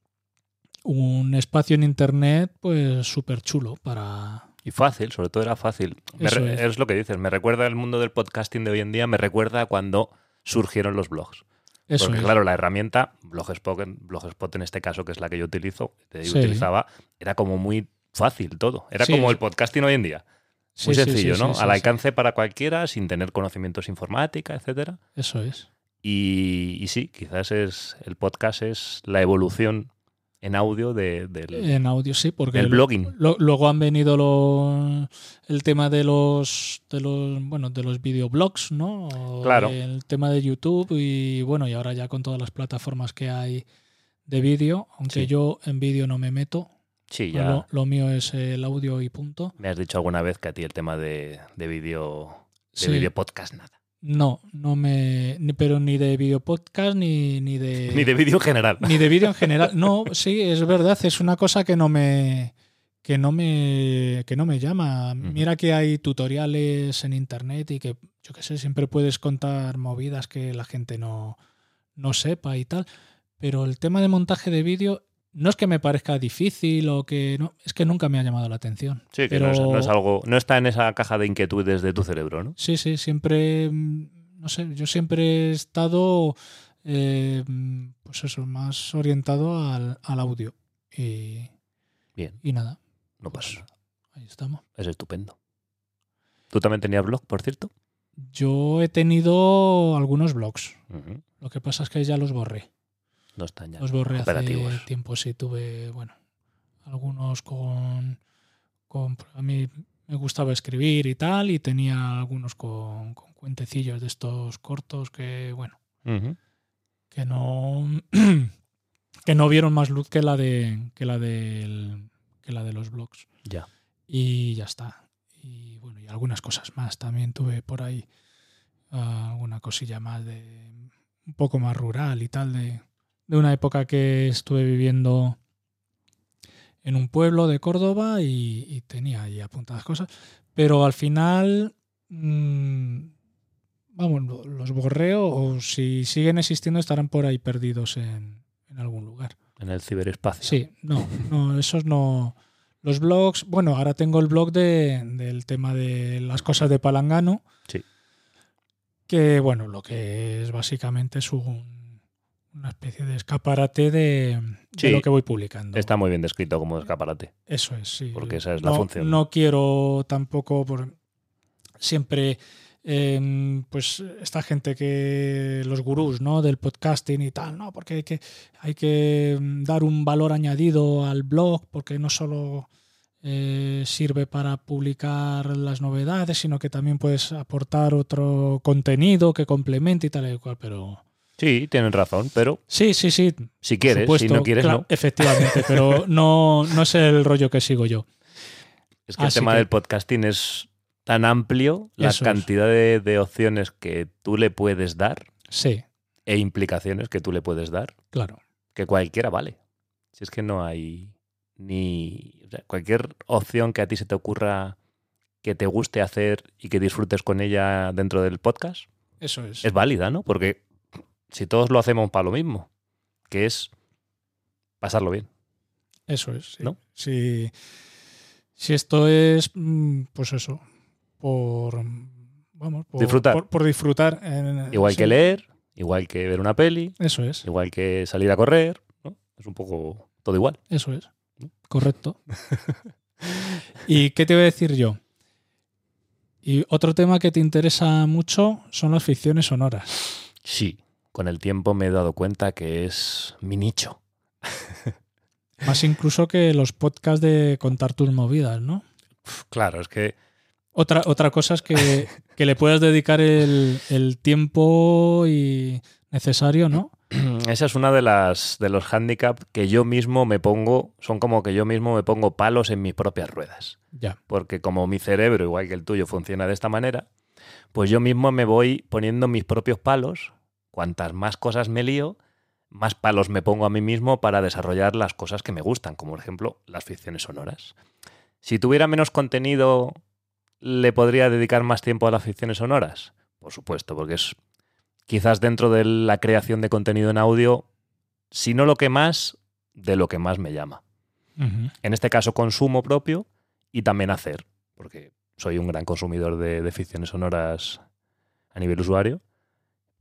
un espacio en internet pues súper chulo para... Y fácil, sobre todo era fácil. Es. es. lo que dices, me recuerda el mundo del podcasting de hoy en día, me recuerda a cuando surgieron los blogs. Eso Porque es. claro, la herramienta, Blogspot, Blogspot en este caso, que es la que yo utilizo, que Sí. utilizaba, era como muy fácil todo. Era Sí. como el podcasting hoy en día. Sí, Muy sencillo, ¿no? Al alcance para cualquiera, sin tener conocimientos informática, etcétera. Eso es. Y, y sí, quizás es el podcast es la evolución en audio de- del, En audio sí, porque del lo- blogging. lo- luego han venido los, el tema de los de los bueno de los videoblogs, ¿no? O Claro. El tema de YouTube y bueno y ahora ya con todas las plataformas que hay de vídeo, aunque Sí. yo en vídeo no me meto, Sí, ya lo, lo mío es el audio y punto. me has dicho alguna vez que a ti el tema de, de vídeo de Sí. vídeo podcast nada. No, no me ni- pero ni de video podcast ni ni de Ni de vídeo en general. ni de vídeo en general. No, [LAUGHS] sí, es verdad, es una cosa que no me que no me que no me llama. Mira que hay tutoriales en internet y que yo qué sé, siempre puedes contar movidas que la gente no no sepa y tal, pero el tema de montaje de vídeo no es que me parezca difícil o que no, es que nunca me ha llamado la atención. Sí, que pero no, es, no es algo, no está en esa caja de inquietudes de tu cerebro, ¿no? Sí, sí, siempre, mm, no sé, yo siempre he estado, eh, pues eso, más orientado al, al audio. Y, Bien, y nada, no Pues- pasa nada. ahí estamos. Es estupendo. ¿Tú también tenías blog, por cierto? Yo he tenido algunos blogs. Lo que pasa es que ya los borré. No están ya Los borré hace operativos. tiempo, sí. Tuve, bueno, algunos con, con... A mí me gustaba escribir y tal, y tenía algunos con, con cuentecillos de estos cortos que, bueno, que no... [CLEARS THROAT] que no vieron más luz que la de que la del- que la de los blogs. Ya. y ya está. Y bueno, y algunas cosas más. También tuve por ahí ah, alguna cosilla más de un poco más rural y tal, de, de una época que estuve viviendo en un pueblo de Córdoba y, y tenía ahí apuntadas cosas. Pero al final, mm, vamos, lo- los borreo o si siguen existiendo estarán por ahí perdidos en, en algún lugar. En el ciberespacio. Sí, no, no, esos no. Los blogs, bueno, ahora tengo el blog de, del tema de las cosas de Palangano. Sí. Que, bueno, lo que es básicamente es un- una especie de escaparate de, lo que voy publicando. Está muy bien descrito como escaparate. Eso es, sí. Porque esa es la función. No quiero tampoco por siempre em, pues esta gente que los gurús ¿no? del podcasting y tal, ¿no? Porque hay que, hay que mm, dar un valor añadido al blog, porque no solo eh, sirve para publicar las novedades, sino que también puedes aportar otro contenido que complemente y tal y cual, pero Sí, tienen razón, pero sí, sí, sí, si quieres, supuesto, si no quieres, claro, no. Efectivamente, pero [LAUGHS] no, no es el rollo que sigo yo. Es que el tema que- del podcasting es tan amplio, la Eso es. cantidad de, de opciones que tú le puedes dar Sí, e implicaciones que tú le puedes dar, claro. que cualquiera vale. Si es que no hay ni... o sea, cualquier opción que a ti se te ocurra que te guste hacer y que disfrutes con ella dentro del podcast, Eso es. es válida, ¿no? Porque si todos lo hacemos para lo mismo, que es pasarlo bien. Eso es. sí. ¿No? Si, si esto es, mm, pues eso, por. Vamos, por Disfrutar. Por, por disfrutar. en- Igual sí, que leer, igual que ver una peli, Eso es, igual que salir a correr, ¿no? Es un poco todo igual. eso es. Correcto. [LAUGHS] ¿Y qué te voy a decir yo? Y otro tema que te interesa mucho son las ficciones sonoras. Sí, con el tiempo me he dado cuenta que es mi nicho. [LAUGHS] Más incluso que los podcasts de contar tus movidas, ¿no? Claro, es que Otra, otra cosa es que, que le puedas dedicar el, el tiempo y necesario, ¿no? [CLEARS THROAT] esa es una de las de los handicaps que yo mismo me pongo, son como que yo mismo me pongo palos en mis propias ruedas. Ya. Porque como mi cerebro, igual que el tuyo, funciona de esta manera, pues yo mismo me voy poniendo mis propios palos. Cuantas más cosas me lío, más palos me pongo a mí mismo para desarrollar las cosas que me gustan, como por ejemplo las ficciones sonoras. Si tuviera menos contenido, ¿le podría dedicar más tiempo a las ficciones sonoras? Por supuesto, porque es quizás dentro de la creación de contenido en audio, si no lo que más, de lo que más me llama. En este caso, consumo propio y también hacer, porque soy un gran consumidor de, de ficciones sonoras a nivel usuario,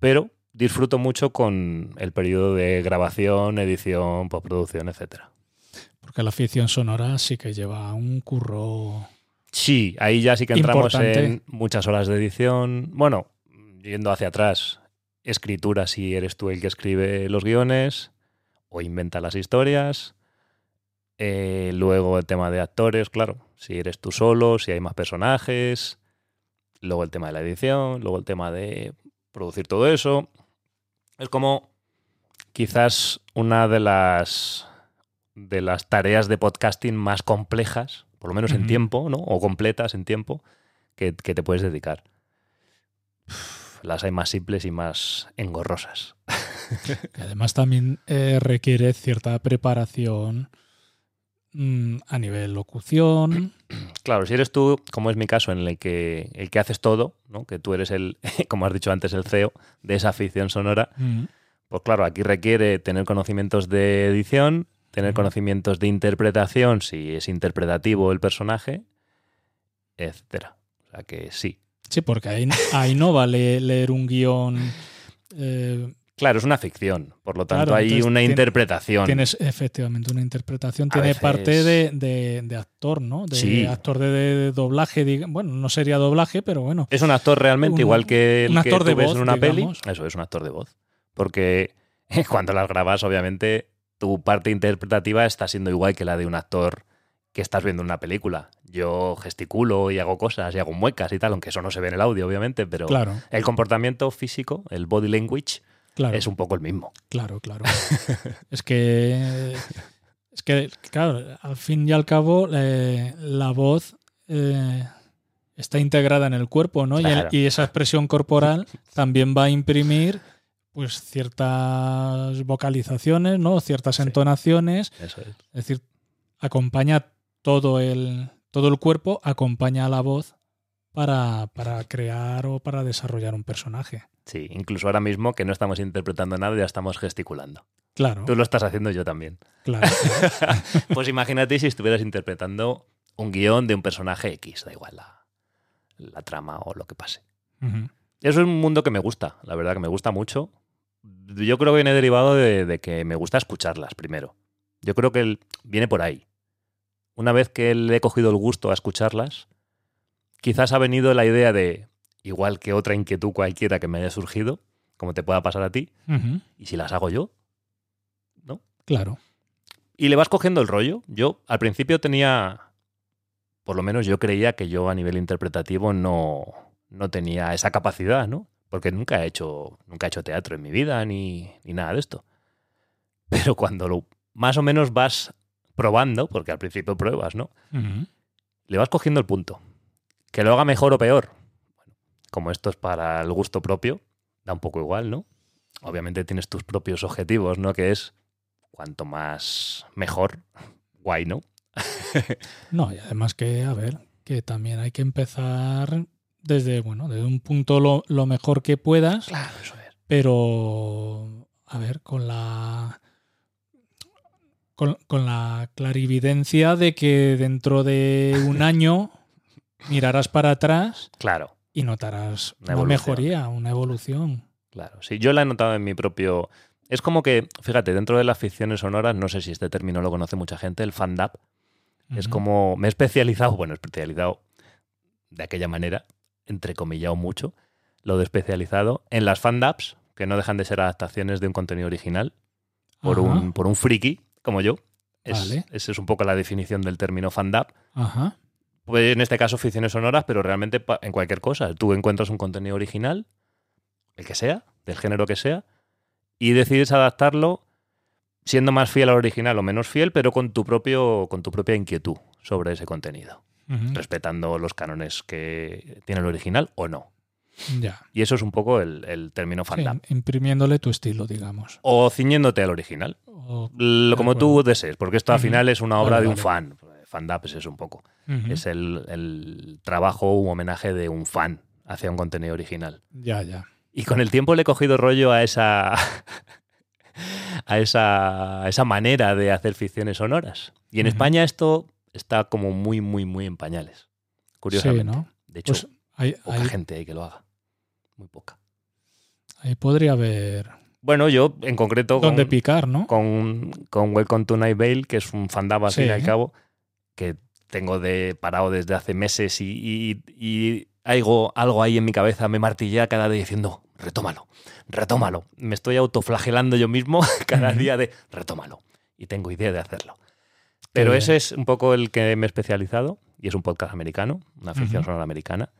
pero disfruto mucho con el periodo de grabación, edición, postproducción, etcétera. Porque la ficción sonora sí que lleva un curro. Sí, ahí ya sí que entramos Importante. en muchas horas de edición. Bueno, yendo hacia atrás, escritura si eres tú el que escribe los guiones o inventa las historias. Eh, luego el tema de actores, claro, si eres tú solo, si hay más personajes. Luego el tema de la edición, luego el tema de producir todo eso. Es como quizás una de las de las tareas de podcasting más complejas, por lo menos en tiempo, ¿no? O completas en tiempo, que, que te puedes dedicar. Uf, Las hay más simples y más engorrosas. [LAUGHS] Además también eh, requiere cierta preparación mm, a nivel locución. [CLEARS THROAT] Claro, si eres tú, como es mi caso, en el que el que haces todo, ¿no? Que tú eres el, [LAUGHS] como has dicho antes, el CEO de esa ficción sonora, Mm, Pues claro, aquí requiere tener conocimientos de edición, tener Ujú. conocimientos de interpretación, si es interpretativo el personaje, etcétera. O sea que sí. Sí, porque ahí, ahí no vale leer un guion eh, Claro, es una ficción. Por lo tanto, Claro, hay una interpretación. Tienes efectivamente una interpretación, A tiene veces- parte de, de- de actor, ¿no? De Sí. actor de, de doblaje, diga- bueno, no sería doblaje, pero bueno. Es un actor realmente Un- igual que el un que actor tú de ves voz, en una digamos. peli. Eso es un actor de voz. Porque [LAUGHS] cuando las grabas, obviamente, tu parte interpretativa está siendo igual que la de un actor que estás viendo en una película. Yo gesticulo y hago cosas y hago muecas y tal, aunque eso no se ve en el audio, obviamente, pero Claro, el comportamiento físico, el body language, claro. es un poco el mismo. Claro, claro. [LAUGHS] es que. Es que, claro, al fin y al cabo, eh, la voz eh, está integrada en el cuerpo, ¿no? Y el- Claro. Y, esa expresión corporal [LAUGHS] también va a imprimir pues ciertas vocalizaciones, ¿no? Ciertas Sí. entonaciones. Eso es. Es decir, acompaña todo el, todo el cuerpo, acompaña a la voz para, para crear o para desarrollar un personaje. Sí, incluso ahora mismo que no estamos interpretando nada, ya estamos gesticulando. Claro, Tú lo estás haciendo yo también. claro. claro. [LAUGHS] Pues imagínate si estuvieras interpretando un guion de un personaje X, da igual la, la trama o lo que pase. Eso es un mundo que me gusta, la verdad que me gusta mucho. Yo creo que viene derivado de, de que me gusta escucharlas primero. Yo creo que el- viene por ahí. Una vez que le he cogido el gusto a escucharlas, quizás ha venido la idea de, igual que otra inquietud cualquiera que me haya surgido, como te pueda pasar a ti, y si las hago yo, Claro. Y le vas cogiendo el rollo. Yo al principio tenía, por lo menos yo creía que yo a nivel interpretativo no, no tenía esa capacidad, ¿no? Porque nunca he hecho, nunca he hecho teatro en mi vida ni, ni nada de esto. Pero cuando lo más o menos vas probando, porque al principio pruebas, ¿no? Le vas cogiendo el punto. Que lo haga mejor o peor. Como esto es para el gusto propio, da un poco igual, ¿no? Obviamente tienes tus propios objetivos, ¿no? Que es cuanto más mejor, guay, ¿no? [LAUGHS] No, y además que, a ver, que también hay que empezar desde, bueno, desde un punto lo, lo mejor que puedas, Claro, eso es. pero, a ver, con la... Con, con la clarividencia de que dentro de un [LAUGHS] año mirarás para atrás Claro, y notarás Una mejoría, una evolución. claro. Sí, yo la he notado en mi propio... Es como que, fíjate, dentro de las ficciones sonoras, no sé si este término lo conoce mucha gente, el fan-dub, es como... Me he especializado, bueno, especializado de aquella manera, entrecomillado mucho, lo de especializado en las fan-dubs, que no dejan de ser adaptaciones de un contenido original, por, Ajá, un, por un friki como yo. Es, Vale. Esa es un poco la definición del término fan-dub. Ajá. Pues en este caso ficciones sonoras, pero realmente en cualquier cosa. Tú encuentras un contenido original, el que sea, del género que sea, y decides adaptarlo siendo más fiel al original o menos fiel, pero con tu propio, con tu propia inquietud sobre ese contenido, respetando los cánones que tiene el original o no. Ya. Y eso es un poco el, el término Sí, fandom. imprimiéndole tu estilo, digamos. O ciñéndote al original. O- Lo, como tú desees, porque esto al final es una obra Vale, de un vale. fan. Fandom es eso un poco. Es el, el trabajo u homenaje de un fan hacia un contenido original. Ya, ya. Y con el tiempo le he cogido rollo a esa. [LAUGHS] a esa, a esa manera de hacer ficciones sonoras. Y en. España esto está como muy, muy, muy en pañales. Curiosamente. Sí, ¿no? De hecho, Pues ahí, poca gente hay que lo haga. Muy poca. ahí podría haber Bueno, yo en concreto con, donde picar, ¿no? con, con Welcome to Night Vale, que es un fandom al Sí. fin y al cabo, que tengo de parado desde hace meses y, y, y algo, algo ahí en mi cabeza me martillea cada día diciendo, retómalo, retómalo. Me estoy autoflagelando yo mismo [LAUGHS] cada día de, retómalo. Y tengo idea de hacerlo. Pero ese es un poco el que me he especializado y es un podcast americano, una ficción Ujú. sonora americana.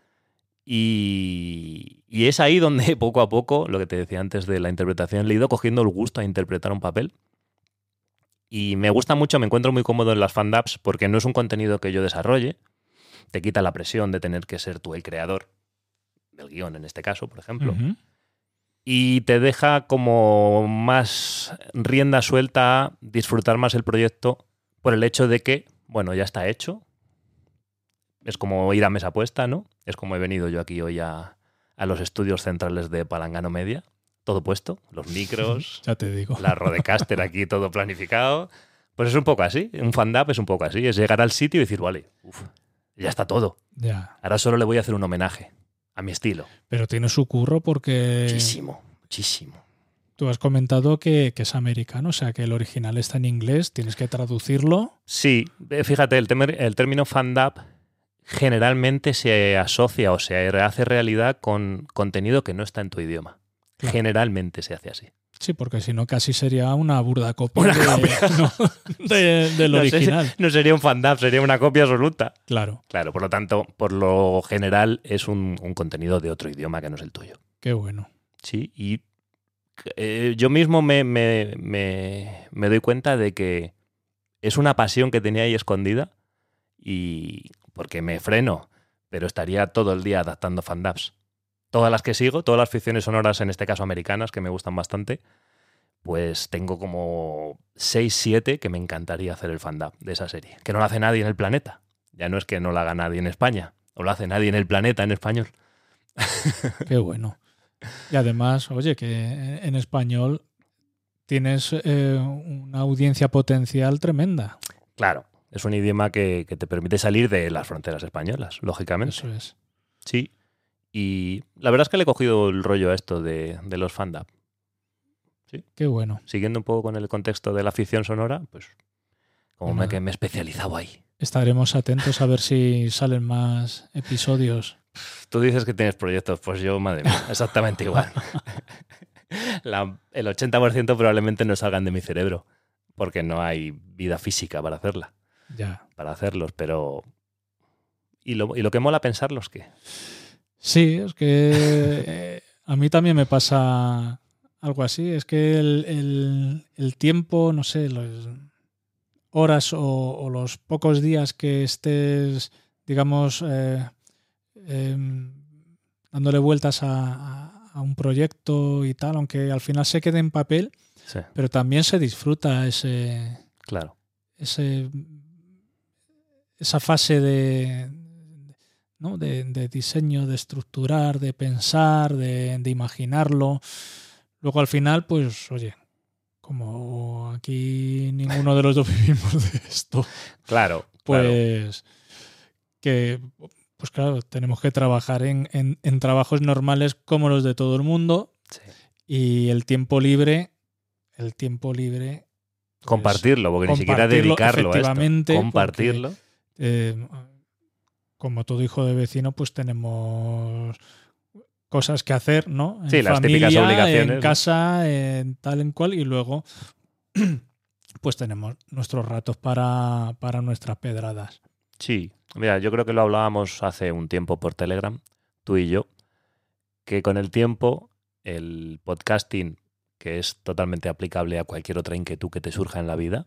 Y, y es ahí donde [LAUGHS] poco a poco, lo que te decía antes de la interpretación, le he ido cogiendo el gusto a interpretar un papel. Y me gusta mucho, me encuentro muy cómodo en las fandubs porque no es un contenido que yo desarrolle. Te quita la presión de tener que ser tú el creador del guion, en este caso, por ejemplo. Y te deja como más rienda suelta a disfrutar más el proyecto por el hecho de que, bueno, ya está hecho. Es como ir a mesa puesta, ¿no? Es como he venido yo aquí hoy a, a los estudios centrales de Palangano Media. Todo puesto, los micros, [LAUGHS] Ya te digo. la Rodecaster aquí todo planificado. Pues es un poco así, un fandap es un poco así, es llegar al sitio y decir, vale, uf, ya está todo. Ya. Ahora solo le voy a hacer un homenaje a mi estilo. Pero tiene su curro porque Muchísimo, muchísimo. Tú has comentado que, que es americano, o sea que el original está en inglés, tienes que traducirlo. Sí, eh, fíjate, el, temer- el término fandub generalmente se asocia o se hace realidad con contenido que no está en tu idioma. Claro. Generalmente se hace así. Sí, porque si no casi sería una burda copia, Una de- [LAUGHS] copia. [LAUGHS] no, de- del No sé, original. No sería un fandub, sería una copia absoluta. Claro, Claro, por lo tanto, por lo general es un, un contenido de otro idioma que no es el tuyo. qué bueno. Sí, y eh, yo mismo me, me- me- me doy cuenta de que es una pasión que tenía ahí escondida y porque me freno, pero estaría todo el día adaptando fandubs. Todas las que sigo, todas las ficciones sonoras, en este caso americanas, que me gustan bastante, pues tengo como 6, 7 que me encantaría hacer el fandub de esa serie. Que no lo hace nadie en el planeta. Ya no es que no lo haga nadie en España, o lo hace nadie en el planeta en español. [LAUGHS] Qué bueno. Y además, oye, que en español tienes eh, una audiencia potencial tremenda. Claro, es un idioma que, que te permite salir de las fronteras españolas, lógicamente. Eso es. Sí. Y la verdad es que le he cogido el rollo a esto de, de los fandub. Qué bueno. Siguiendo un poco con el contexto de la ficción sonora, pues como Bueno. me, que me he especializado ahí. Estaremos atentos a ver si salen más episodios. Tú dices que tienes proyectos, pues yo, madre mía, exactamente igual. [LAUGHS] La- el 80% probablemente no salgan de mi cerebro, porque no hay vida física para hacerla, Ya. para hacerlos, pero... Y lo, y lo que mola pensarlos, que Sí, es que eh, a mí también me pasa algo así. Es que el, el- el tiempo, no sé, las horas o, o los pocos días que estés, digamos, eh, em, dándole vueltas a, a- a un proyecto y tal, aunque al final se quede en papel, Sí, pero también se disfruta ese, claro. ese esa fase de, ¿no? de, de diseño, de estructurar, de pensar, de, de imaginarlo. Luego al final, pues, oye, como aquí ninguno de los dos [LAUGHS] vivimos de esto, Claro, claro. pues que pues claro, tenemos que trabajar en, en- en trabajos normales como los de todo el mundo Sí. y el tiempo libre, el tiempo libre pues, Compartirlo, porque ni siquiera dedicarlo a esto. Compartirlo. eh, como todo hijo de vecino, pues tenemos cosas que hacer, ¿no? En Sí, las típicas obligaciones, En ¿no? casa, en tal en cual, y luego [CLEARS THROAT] pues tenemos nuestros ratos para, para nuestras pedradas. Sí, mira, yo creo que lo hablábamos hace un tiempo por Telegram, tú y yo, que con el tiempo el podcasting, que es totalmente aplicable a cualquier otra inquietud que te surja en la vida,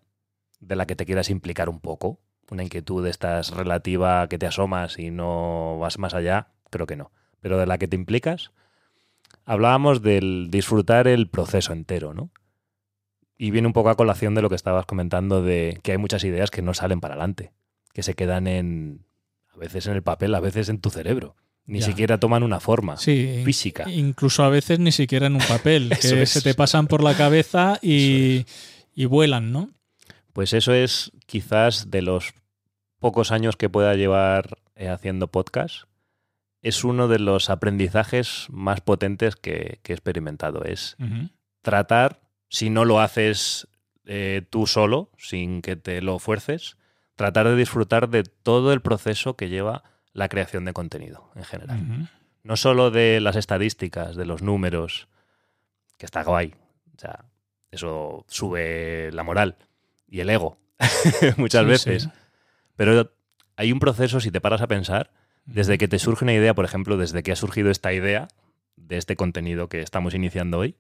de la que te quieras implicar un poco, una inquietud de estas relativa que te asomas y no vas más allá, creo que no, pero de la que te implicas, hablábamos del disfrutar el proceso entero, ¿no? Y viene un poco a colación de lo que estabas comentando de que hay muchas ideas que no salen para adelante que se quedan en a veces en el papel, a veces en tu cerebro. Ni Ya. siquiera toman una forma Sí, física. incluso a veces ni siquiera en un papel, [LAUGHS] que es. se te pasan por la cabeza y, y vuelan, ¿no? Pues eso es quizás de los pocos años que pueda llevar eh, haciendo podcast, es uno de los aprendizajes más potentes que, que he experimentado. Es tratar, si no lo haces eh, tú solo, sin que te lo fuerces, tratar de disfrutar de todo el proceso que lleva la creación de contenido en general. No solo de las estadísticas, de los números, que está guay. O sea, eso sube la moral y el ego [LAUGHS] muchas Sí, veces. sí. Pero hay un proceso, si te paras a pensar, desde que te surge una idea, por ejemplo, desde que ha surgido esta idea de este contenido que estamos iniciando hoy,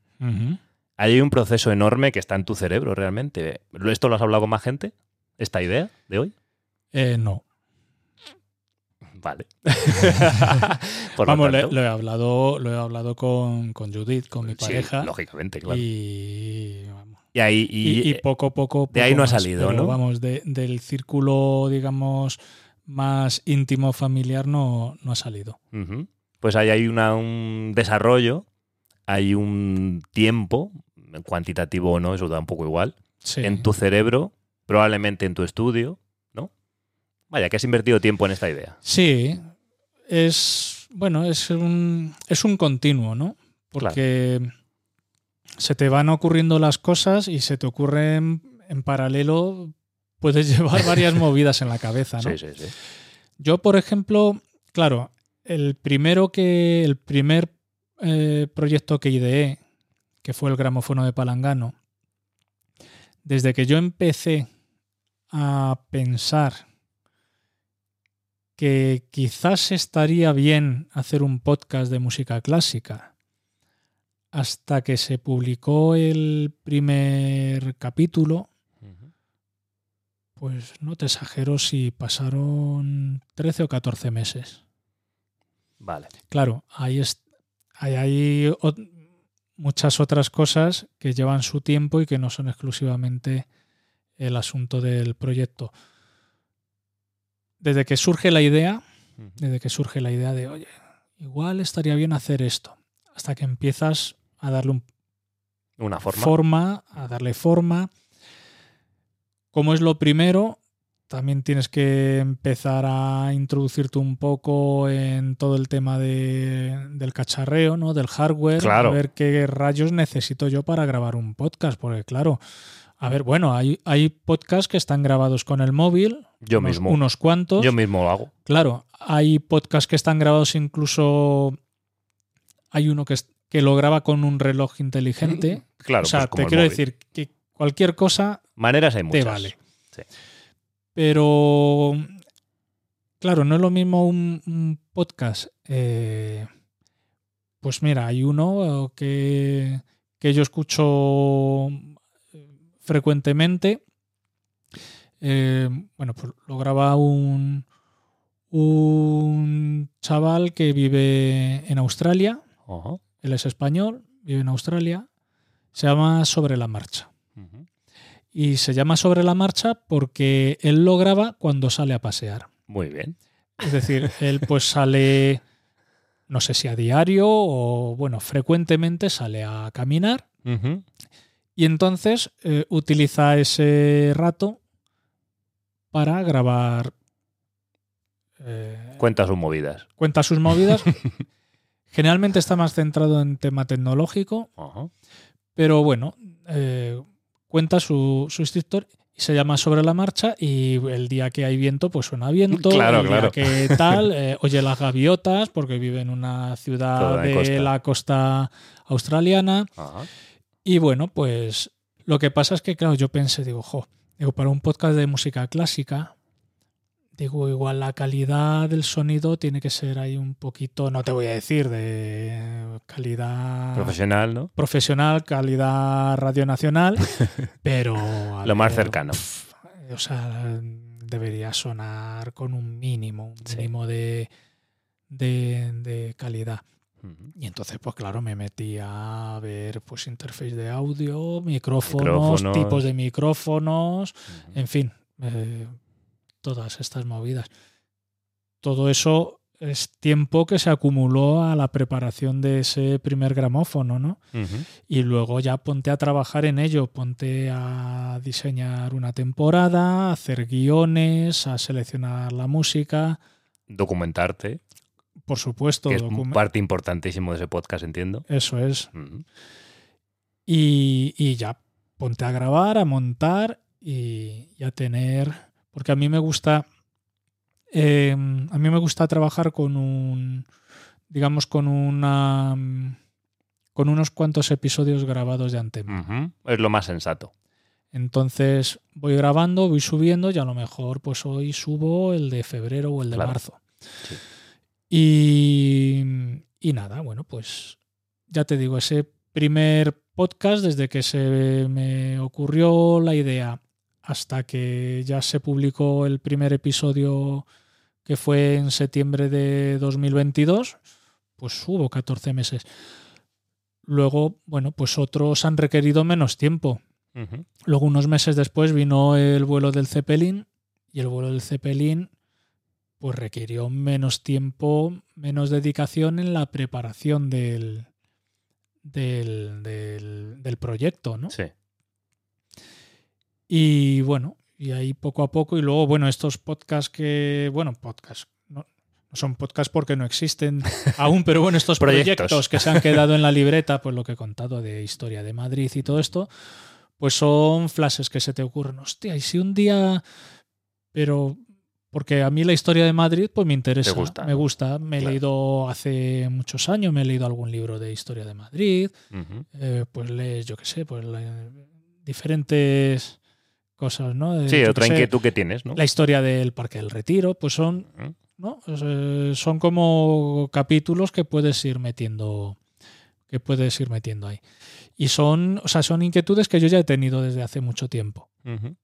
hay un proceso enorme que está en tu cerebro realmente. ¿Esto lo has hablado con más gente? ¿Esta idea de hoy? Eh, no. Vale. [LAUGHS] Por lo Vamos, tanto, lo he hablado, lo he hablado con, con Judith, con mi sí, pareja. lógicamente, claro. Y, y, vamos, ahí, y, y- y poco a poco. de ahí poco no ha salido, pero ¿no? Vamos, de- del círculo, digamos, más íntimo familiar no, no ha salido. Pues ahí hay una- un desarrollo, hay un tiempo, cuantitativo o no, eso da un poco igual, Sí. en tu cerebro, probablemente en tu estudio, ¿no? Vaya, que has invertido tiempo en esta idea. Sí, es bueno, es un, es un continuo, ¿no? Porque se te van ocurriendo las cosas y se te ocurren en paralelo, puedes [LAUGHS] llevar varias movidas en la cabeza, ¿no? Sí, sí, sí. Yo, por ejemplo, claro, el primero que. El primer eh, proyecto que ideé, que fue el gramófono de Palangano, desde que yo empecé a pensar que quizás estaría bien hacer un podcast de música clásica, hasta que se publicó el primer capítulo, pues no te exagero si pasaron 13 o 14 meses. Vale. Claro, ahí es- hay, hay muchas otras cosas que llevan su tiempo y que no son exclusivamente el asunto del proyecto. Desde que surge la idea, desde que surge la idea de, oye, igual estaría bien hacer esto, hasta que empiezas a darle un Una forma. forma, a darle forma. Como es lo primero, también tienes que empezar a introducirte un poco en todo el tema de- del cacharreo, ¿no? Del hardware. Claro. A ver qué rayos necesito yo para grabar un podcast. Porque, claro, a ver, bueno, hay, hay podcasts que están grabados con el móvil. Yo unos- mismo. Unos cuantos. Yo mismo lo hago. Claro, hay podcasts que están grabados incluso. Hay uno que, es- que lo graba con un reloj inteligente. Claro, o sea, pues como te quiero móvil. decir que cualquier cosa Maneras hay te muchas. vale. Sí. Pero, claro, no es lo mismo un, un podcast. eh, pues mira, hay uno que, que yo escucho frecuentemente. Eh, bueno, pues lo graba un, un chaval que vive en Australia. Ajá. Él es español, vive en Australia. Se llama Sobre la Marcha. Y se llama Sobre la Marcha porque él lo graba cuando sale a pasear. Muy bien. Es decir, él pues sale, no sé si a diario o, bueno, frecuentemente sale a caminar y entonces eh, utiliza ese rato para grabar. eh, Cuenta sus movidas. cuenta sus movidas. [LAUGHS] Generalmente está más centrado en tema tecnológico, Ajá. pero bueno, eh, cuenta su, su historia y se llama Sobre la Marcha y el día que hay viento pues suena viento, Claro, el día claro. que tal, eh, oye las gaviotas porque vive en una ciudad Toda de costa. la costa australiana Ajá. y bueno, pues lo que pasa es que claro, yo pensé, digo, jo, digo, para un podcast de música clásica, digo, igual la calidad del sonido tiene que ser ahí un poquito, no te voy a decir de calidad Profesional, ¿no? profesional, calidad radio nacional, [LAUGHS] pero Lo más cercano. o sea, debería sonar con un mínimo, un Sí. mínimo de, de, de calidad. Y entonces, pues claro, me metí a ver pues interface de audio, micrófonos, Micrófonos. tipos de micrófonos, en fin, eh, todas estas movidas. Todo eso es tiempo que se acumuló a la preparación de ese primer gramófono, ¿no? Y luego ya ponte a trabajar en ello, ponte a diseñar una temporada, a hacer guiones, a seleccionar la música, Documentarte, por supuesto. que es parte importantísimo de ese podcast, entiendo. Eso es. Y, y ya, ponte a grabar, a montar y, y a tener. Porque a mí me gusta. eh, a mí me gusta trabajar con un. digamos, con una. con unos cuantos episodios grabados de antemano. Ujú. Es lo más sensato. Entonces voy grabando, voy subiendo y a lo mejor pues hoy subo el de febrero o el de Claro. marzo. Sí. Y, y nada, bueno, pues ya te digo, ese primer podcast, desde que se me ocurrió la idea hasta que ya se publicó el primer episodio que fue en septiembre de 2022, pues hubo 14 meses. Luego, bueno, pues otros han requerido menos tiempo. Luego, unos meses después, vino el vuelo del Zeppelin y el vuelo del Zeppelin pues requirió menos tiempo, menos dedicación en la preparación del, del, del- del proyecto, ¿no? Sí. Y bueno, y ahí poco a poco, y luego, bueno, estos podcasts que, bueno, podcasts, no, son podcasts porque no existen [LAUGHS] aún, pero bueno, estos Proyectos. proyectos que se han quedado en la libreta, pues lo que he contado de historia de Madrid y todo esto, pues son flashes que se te ocurren. Hostia, y si un día. Pero. Porque a mí la historia de Madrid, pues me interesa. Gusta, me gusta. Me he leído hace muchos años, me he leído algún libro de historia de Madrid. Eh, pues lees, yo qué sé, pues la- diferentes cosas, ¿no? De, Sí, otra sé, inquietud que tienes, ¿no? La historia del Parque del Retiro, pues son sea, son como capítulos que puedes ir metiendo que puedes ir metiendo ahí. Y son, o sea, son inquietudes que yo ya he tenido desde hace mucho tiempo. Ujú.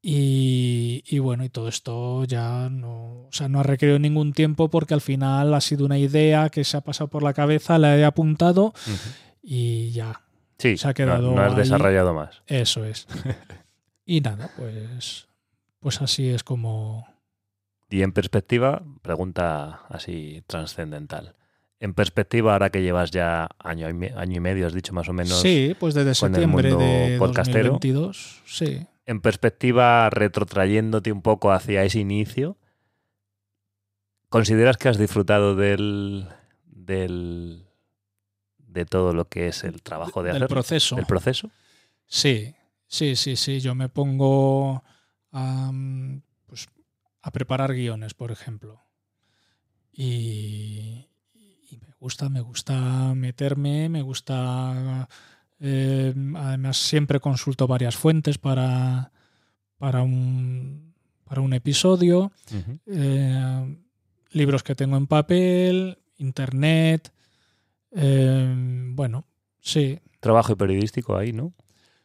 Y, y bueno, y todo esto ya no, o sea, no ha requerido ningún tiempo porque al final ha sido una idea que se ha pasado por la cabeza, la he apuntado y ya, Sí, Se ha no- quedado no, has ahí. desarrollado más. eso es. [LAUGHS] y nada, pues, pues así es como... Y en perspectiva, pregunta así trascendental. En perspectiva, ahora que llevas ya año y, año y medio, has dicho más o menos. Sí, pues desde el septiembre de podcastero. 2022, sí. En perspectiva, retrotrayéndote un poco hacia ese inicio, ¿consideras que has disfrutado del, del de todo lo que es el trabajo de hacer proceso. del proceso? Sí, sí, sí, sí. Yo me pongo a, pues, a preparar guiones, por ejemplo. Y, y me gusta, me gusta meterme, me gusta... eh, además, siempre consulto varias fuentes para, para, un, para un episodio. Eh, libros que tengo en papel, internet. eh, bueno, sí, Trabajo periodístico ahí, ¿no?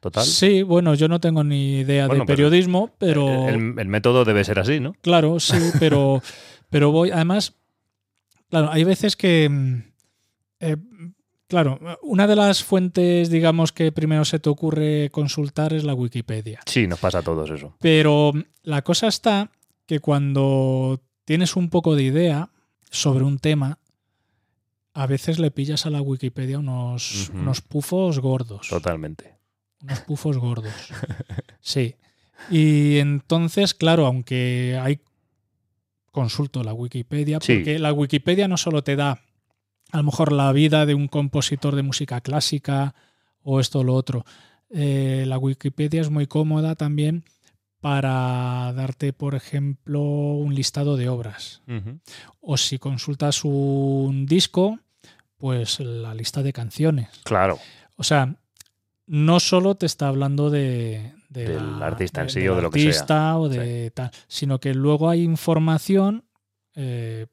Total. Sí, bueno, yo no tengo ni idea Bueno, de periodismo, pero, El, el método debe ser así, ¿no? claro, sí, [LAUGHS] pero, pero voy, además, claro, hay veces que, mm, eh, claro, una de las fuentes, digamos, que primero se te ocurre consultar es la Wikipedia. Sí, nos pasa a todos eso. Pero la cosa está que cuando tienes un poco de idea sobre un tema, a veces le pillas a la Wikipedia unos, unos pufos gordos. Totalmente. Unos pufos gordos. Sí. Y entonces, claro, aunque hay consulto la Wikipedia, Sí. porque la Wikipedia no solo te da a lo mejor la vida de un compositor de música clásica o esto o lo otro. Eh, la Wikipedia es muy cómoda también para darte, por ejemplo, un listado de obras. O si consultas un disco, pues la lista de canciones. Claro. O sea, no solo te está hablando de, de Del la- artista en sí del o de lo que sea. artista o de tal, sino que luego hay información eh,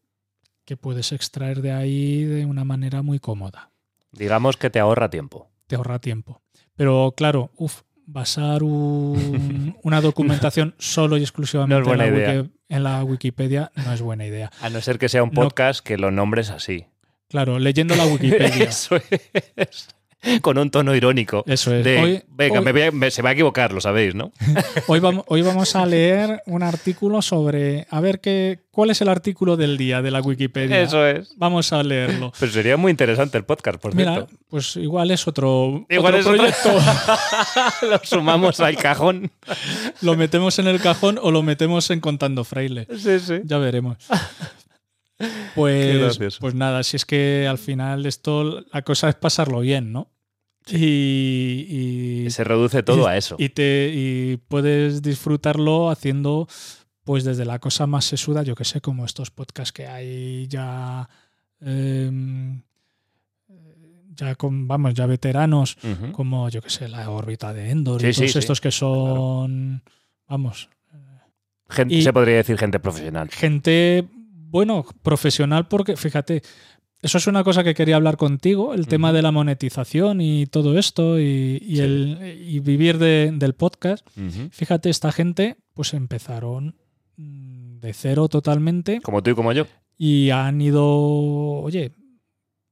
que puedes extraer de ahí de una manera muy cómoda. Digamos que te ahorra tiempo. Te ahorra tiempo. Pero claro, uf, basar un- [LAUGHS] una documentación solo y exclusivamente en, la idea. Wiki- en la Wikipedia no es buena idea. A no ser que sea un No. podcast que lo nombres así. Claro, leyendo la [LAUGHS] Wikipedia. Eso es. [LAUGHS] Con un tono irónico. Eso es. De, Hoy- venga, hoy- me voy a- me- se va a equivocar, lo sabéis, ¿no? [LAUGHS] Hoy vamos, hoy vamos a leer un artículo sobre. A ver qué, cuál es el artículo del día de la Wikipedia. Eso es. Vamos a leerlo. [LAUGHS] Pero sería muy interesante el podcast, por Mira, cierto. pues igual es otro, Igual otro es otro- proyecto. lo sumamos al cajón. lo metemos en el cajón o lo metemos en Contando Fraile. Sí, sí. Ya veremos. [LAUGHS] Pues, pues nada, si es que al final esto, la cosa es pasarlo bien, ¿no? Y, y- Se reduce todo a eso. y te y puedes disfrutarlo haciendo pues desde la cosa más sesuda, yo que sé, como estos podcasts que hay ya em, ya con vamos, ya veteranos, como yo que sé, la órbita de Endor Sí, y todos sí. estos que son vamos, Gente- y- se podría decir gente profesional. gente bueno, profesional porque fíjate, eso es una cosa que quería hablar contigo, el tema de la monetización y todo esto y, y Sí. el y vivir de- del podcast. Fíjate, esta gente pues empezaron de cero totalmente Como tú y como yo. y han ido, oye,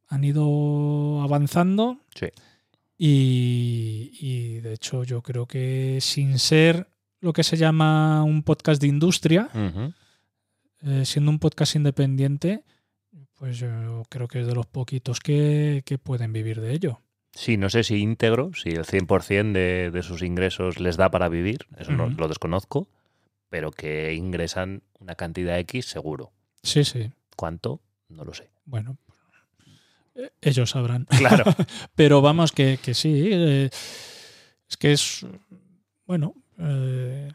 han ido avanzando Sí. y, y, de hecho yo creo que sin ser lo que se llama un podcast de industria, Ujú. Eh, siendo un podcast independiente, pues yo creo que es de los poquitos que, que pueden vivir de ello. Sí, no sé si íntegro, si el 100% de, de sus ingresos les da para vivir, eso no, lo desconozco, pero que ingresan una cantidad X seguro. Sí, sí. ¿Cuánto? No lo sé. Bueno, eh, ellos sabrán. Claro. [LAUGHS] Pero vamos, que, que sí. eh, es que es. Bueno. eh,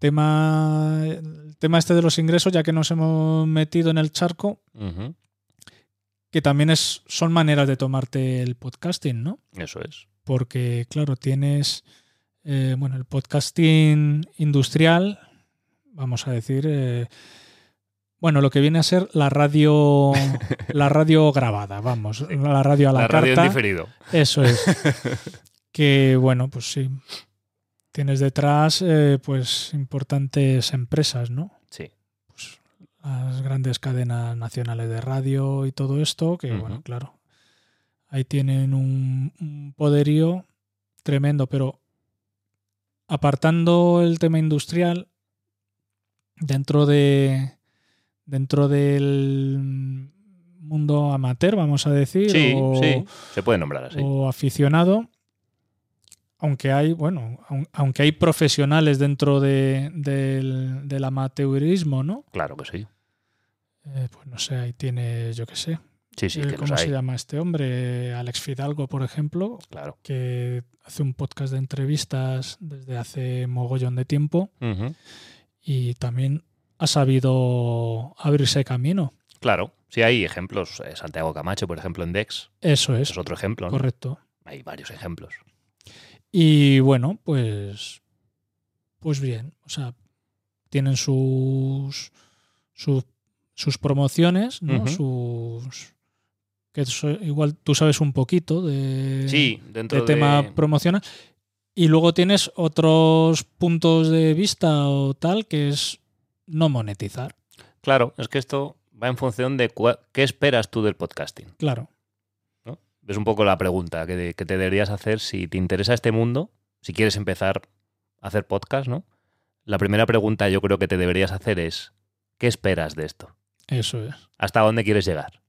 tema, el tema este de los ingresos, ya que nos hemos metido en el charco, que también es, son maneras de tomarte el podcasting, ¿no? Eso es. Porque, claro, tienes eh, bueno, el podcasting industrial, vamos a decir. eh, bueno, lo que viene a ser la radio, [LAUGHS] la radio grabada, vamos, la radio a la, La radio en carta. diferido. Eso es. [LAUGHS] que bueno, pues sí. Tienes detrás, eh, pues, importantes empresas, ¿no? Sí. Pues, las grandes cadenas nacionales de radio y todo esto, que bueno, claro. Ahí tienen un, un poderío tremendo, pero apartando el tema industrial, dentro de dentro del mundo amateur, vamos a decir, Sí, o, sí. Se puede nombrar así. o aficionado, aunque hay, bueno, aun- aunque hay profesionales dentro de- del, del amateurismo, ¿no? Claro que sí. Eh, pues no sé, ahí tienes, yo qué sé, Sí, sí, eh, que ¿cómo se hay. llama este hombre? Alex Fidalgo, por ejemplo, Claro. que hace un podcast de entrevistas desde hace mogollón de tiempo Ujú. y también ha sabido abrirse camino. Claro. Sí, hay ejemplos. Eh, Santiago Camacho, por ejemplo, en Dex. Eso es, Es otro ejemplo. ¿no? correcto. Hay varios ejemplos. Y bueno, pues. Pues bien. O sea, tienen sus. sus, sus promociones, ¿no? Sus. Que igual tú sabes un poquito de. Sí, dentro de de... tema promocional. Y luego tienes otros puntos de vista o tal que es no monetizar. Claro, es que esto va en función de qué esperas tú del podcasting. Claro. ¿No? Es un poco la pregunta que, que te deberías hacer si te interesa este mundo, si quieres empezar a hacer podcast, ¿no? La primera pregunta yo creo que te deberías hacer es, ¿qué esperas de esto? Eso es. ¿Hasta dónde quieres llegar?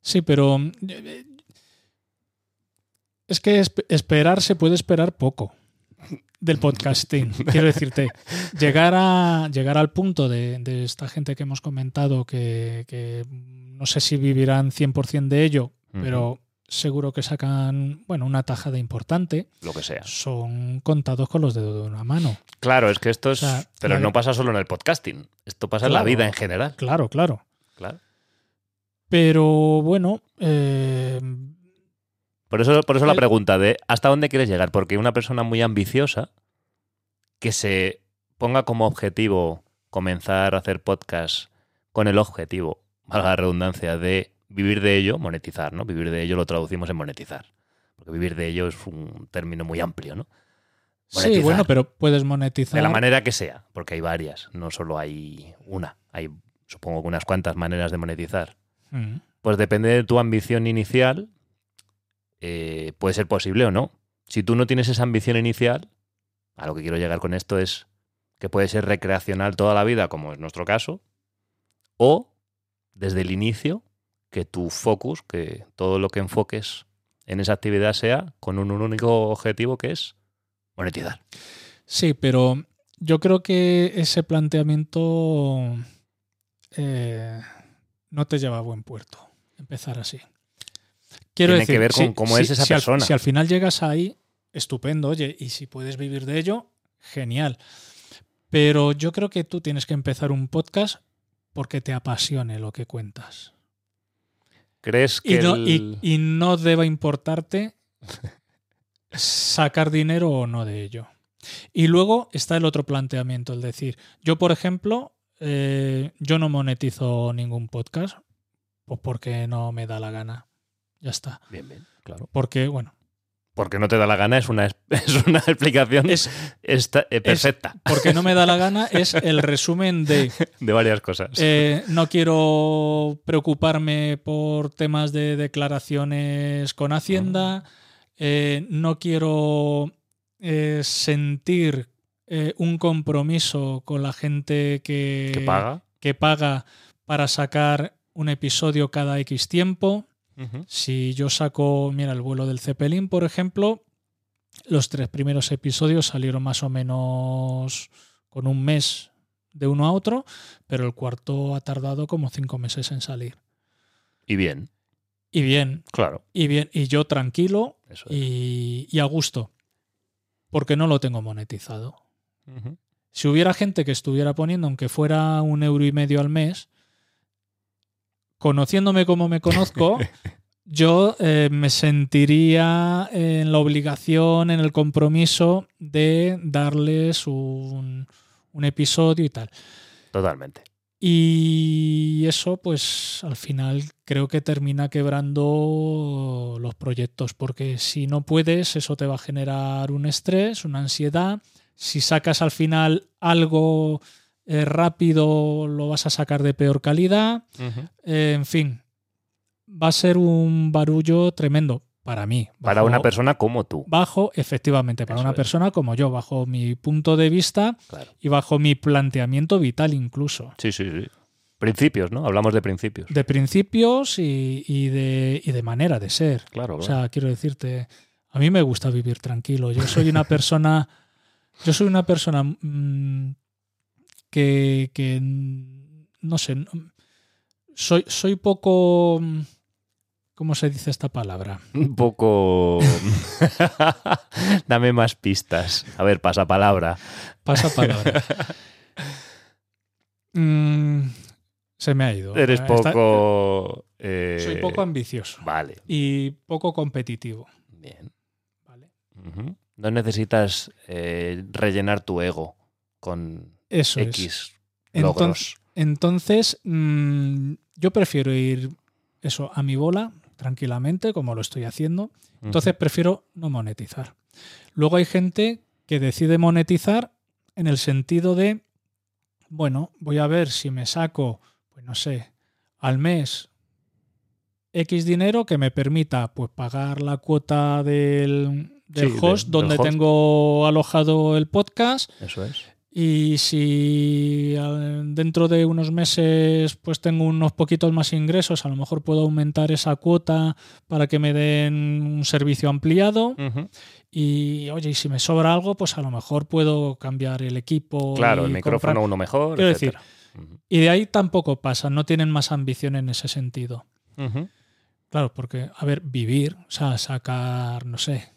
Sí, pero. eh, Es que esp- esperar se puede esperar poco del podcasting. [LAUGHS] Quiero decirte, llegar, a, llegar al punto de, de esta gente que hemos comentado que, que no sé si vivirán 100% de ello, pero seguro que sacan bueno, una tajada importante, Lo que sea. son contados con los dedos de una mano. Claro, es que esto es... O sea, pero no pasa solo en el podcasting. Esto pasa en la vida en general. Claro, claro. Claro. Pero bueno, eh, Por eso, por eso la pregunta de ¿hasta dónde quieres llegar? Porque una persona muy ambiciosa que se ponga como objetivo comenzar a hacer podcast con el objetivo, valga la redundancia, de vivir de ello, monetizar, ¿no? Vivir de ello lo traducimos en monetizar. Porque vivir de ello es un término muy amplio, ¿no? sí, bueno, pero puedes monetizar. De la manera que sea, porque hay varias, no solo hay una, hay supongo que unas cuantas maneras de monetizar. Mm. Pues depende de tu ambición inicial, eh, puede ser posible o no. Si tú no tienes esa ambición inicial, a lo que quiero llegar con esto es que puede ser recreacional toda la vida, como es nuestro caso, o desde el inicio, que tu focus, que todo lo que enfoques en esa actividad sea con un único objetivo que es monetizar. Sí, pero yo creo que ese planteamiento eh, no te lleva a buen puerto. Empezar así. Quiero Tiene decir, que ver con si- cómo si- es esa si al- persona. si al final llegas ahí, estupendo, oye, y si puedes vivir de ello, genial. Pero yo creo que tú tienes que empezar un podcast porque te apasione lo que cuentas. ¿Crees que Y no, el- y- y no deba importarte sacar dinero o no de ello. Y luego está el otro planteamiento, el decir, yo por ejemplo, eh, yo no monetizo ningún podcast pues porque no me da la gana. Ya está. Bien, bien, claro. Porque, bueno, Porque no te da la gana es una, es [LAUGHS] una explicación es esta- eh, perfecta porque no me da la gana es [LAUGHS] el resumen de de varias cosas. Eh, no quiero preocuparme por temas de declaraciones con Hacienda. Eh, no quiero sentir un compromiso con la gente que, ¿Qué paga? que paga para sacar un episodio cada X tiempo. Si yo saco, mira, el vuelo del Zeppelin, por ejemplo, los tres primeros episodios salieron más o menos con un mes de uno a otro, pero el cuarto ha tardado como cinco meses en salir. Y bien, Y bien, claro. y bien, y yo tranquilo Eso es. y, y a gusto, porque no lo tengo monetizado. Si hubiera gente que estuviera poniendo, aunque fuera un euro y medio al mes, conociéndome como me conozco, [LAUGHS] yo eh, me sentiría en la obligación, en el compromiso de darles un, un episodio y tal. Totalmente. Y eso, pues al final creo que termina quebrando los proyectos, porque si no puedes, eso te va a generar un estrés, una ansiedad. Si sacas al final algo eh, rápido, lo vas a sacar de peor calidad. Eh, en fin, va a ser un barullo tremendo para mí. Para una persona como tú. Bajo, efectivamente, para Eso una es. persona como yo, bajo mi punto de vista Claro. y bajo mi planteamiento vital incluso. Sí, sí, sí. Principios, ¿no? Hablamos de principios. de principios y, y de, y de manera de ser. Claro, O claro. sea, quiero decirte, a mí me gusta vivir tranquilo. Yo soy una [LAUGHS] persona, yo soy una persona mm, que, que, mm, no sé, soy, soy poco, mm, ¿cómo se dice esta palabra? Un poco. [LAUGHS] Dame más pistas. A ver, pasa palabra. Pasa palabra. [LAUGHS] Mm, se me ha ido. Eres Está- poco. eh, soy poco ambicioso Vale, y poco competitivo. bien. ¿vale? No necesitas eh, rellenar tu ego con Eso es. X Entonces, logros. Entonces, mm, yo prefiero ir eso a mi bola tranquilamente, como lo estoy haciendo. Entonces, prefiero no monetizar. Luego hay gente que decide monetizar en el sentido de, bueno, voy a ver si me saco, pues no sé, al mes X dinero que me permita pues pagar la cuota del, del Sí, host donde del host. tengo alojado el podcast Eso es. Y si dentro de unos meses pues tengo unos poquitos más ingresos, a lo mejor puedo aumentar esa cuota para que me den un servicio ampliado. Y oye, y si me sobra algo, pues a lo mejor puedo cambiar el equipo. Claro, y el micrófono comprar- uno mejor. Quiero etcétera. Ujú. Y de ahí tampoco pasa, no tienen más ambición en ese sentido. Claro, porque, a ver, vivir, o sea, sacar, no sé,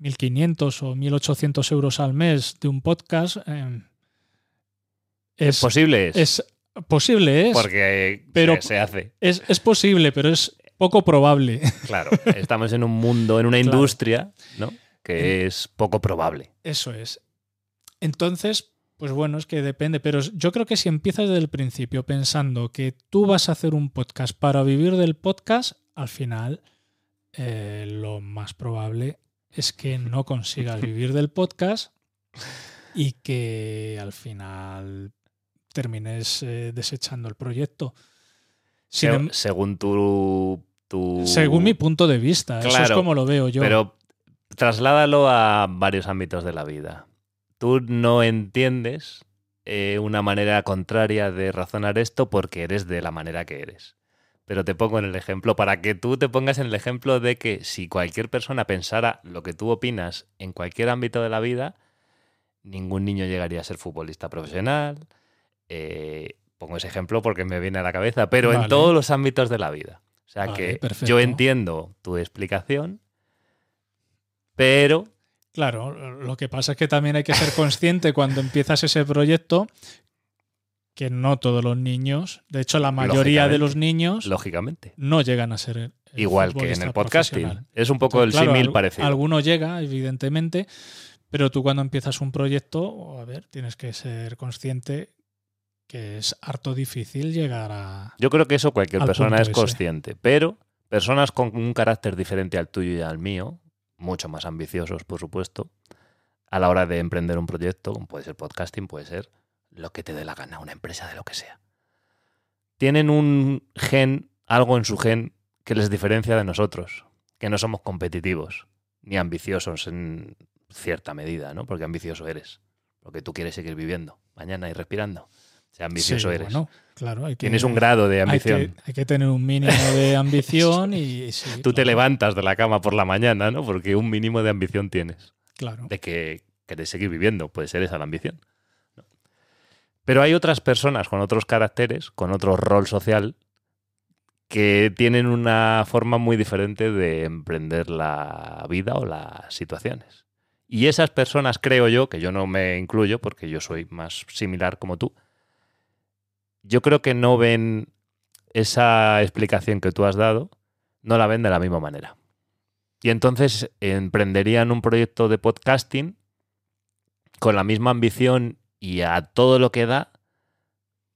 1.500 o 1.800 euros al mes de un podcast eh, es, Posible es. es posible, es, porque pero- se, hace. es, es posible, pero es poco probable. [LAUGHS] Claro, estamos en un mundo, en una Claro. industria, ¿no? Que es poco probable. Eso es. Entonces, pues bueno, es que depende, pero yo creo que si empiezas desde el principio pensando que tú vas a hacer un podcast para vivir del podcast, al final eh, lo más probable es que no consigas vivir del podcast y que al final termines eh, desechando el proyecto. Se- em- según tu, tu- según mi punto de vista, eso es como lo veo yo. Pero trasládalo a varios ámbitos de la vida. Tú no entiendes eh, una manera contraria de razonar esto porque eres de la manera que eres. Pero te pongo en el ejemplo para que tú te pongas en el ejemplo de que si cualquier persona pensara lo que tú opinas en cualquier ámbito de la vida, ningún niño llegaría a ser futbolista profesional. Eh, pongo ese ejemplo porque me viene a la cabeza, pero en todos los ámbitos de la vida. O sea Vale, que perfecto. yo entiendo tu explicación, pero Claro, lo que pasa es que también hay que ser consciente cuando empiezas ese proyecto que no todos los niños, de hecho la mayoría de los niños lógicamente, no llegan a ser igual que en el podcasting, es un poco el Claro, símil parecido. Alguno llega, evidentemente, pero tú cuando empiezas un proyecto, a ver, tienes que ser consciente que es harto difícil llegar a... Yo creo que eso cualquier al persona es ese. consciente, pero personas con un carácter diferente al tuyo y al mío, mucho más ambiciosos, por supuesto, a la hora de emprender un proyecto, puede ser podcasting, puede ser lo que te dé la gana, una empresa de lo que sea. Tienen un gen, algo en su gen que les diferencia de nosotros, que no somos competitivos ni ambiciosos en cierta medida, ¿no? Porque ambicioso eres, porque tú quieres seguir viviendo mañana y respirando. Sea, ambicioso Sí, eres. bueno, claro, hay que- Tienes un grado de hay ambición. que, hay que tener un mínimo de [LAUGHS] ambición y... sí, Tú te levantas de la cama por la mañana, ¿no? Porque un mínimo de ambición tienes. Claro. De que querés seguir viviendo. Puede ser esa la ambición. ¿no? Pero hay otras personas con otros caracteres, con otro rol social, que tienen una forma muy diferente de emprender la vida o las situaciones. Y esas personas, creo yo, que yo no me incluyo porque yo soy más similar como tú, yo creo que no ven esa explicación que tú has dado, no la ven de la misma manera. Y entonces emprenderían un proyecto de podcasting con la misma ambición y a todo lo que da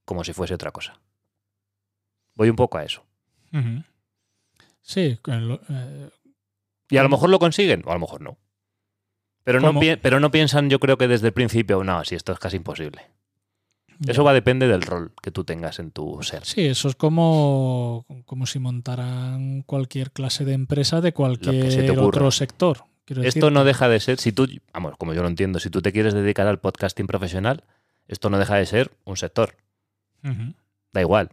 como si fuese otra cosa. Voy un poco a eso. Sí, lo- eh, Y a lo mejor lo consiguen, o a lo mejor no. Pero no, pero no piensan, yo creo que desde el principio, no, si esto es casi imposible. Ya. Eso va a depender del rol que tú tengas en tu ser. Sí, eso es como, como si montaran cualquier clase de empresa de cualquier otro sector. Quiero Esto no deja de ser, si tú, vamos, como yo lo entiendo, si tú te quieres dedicar al podcasting profesional, esto no deja de ser un sector. Da igual.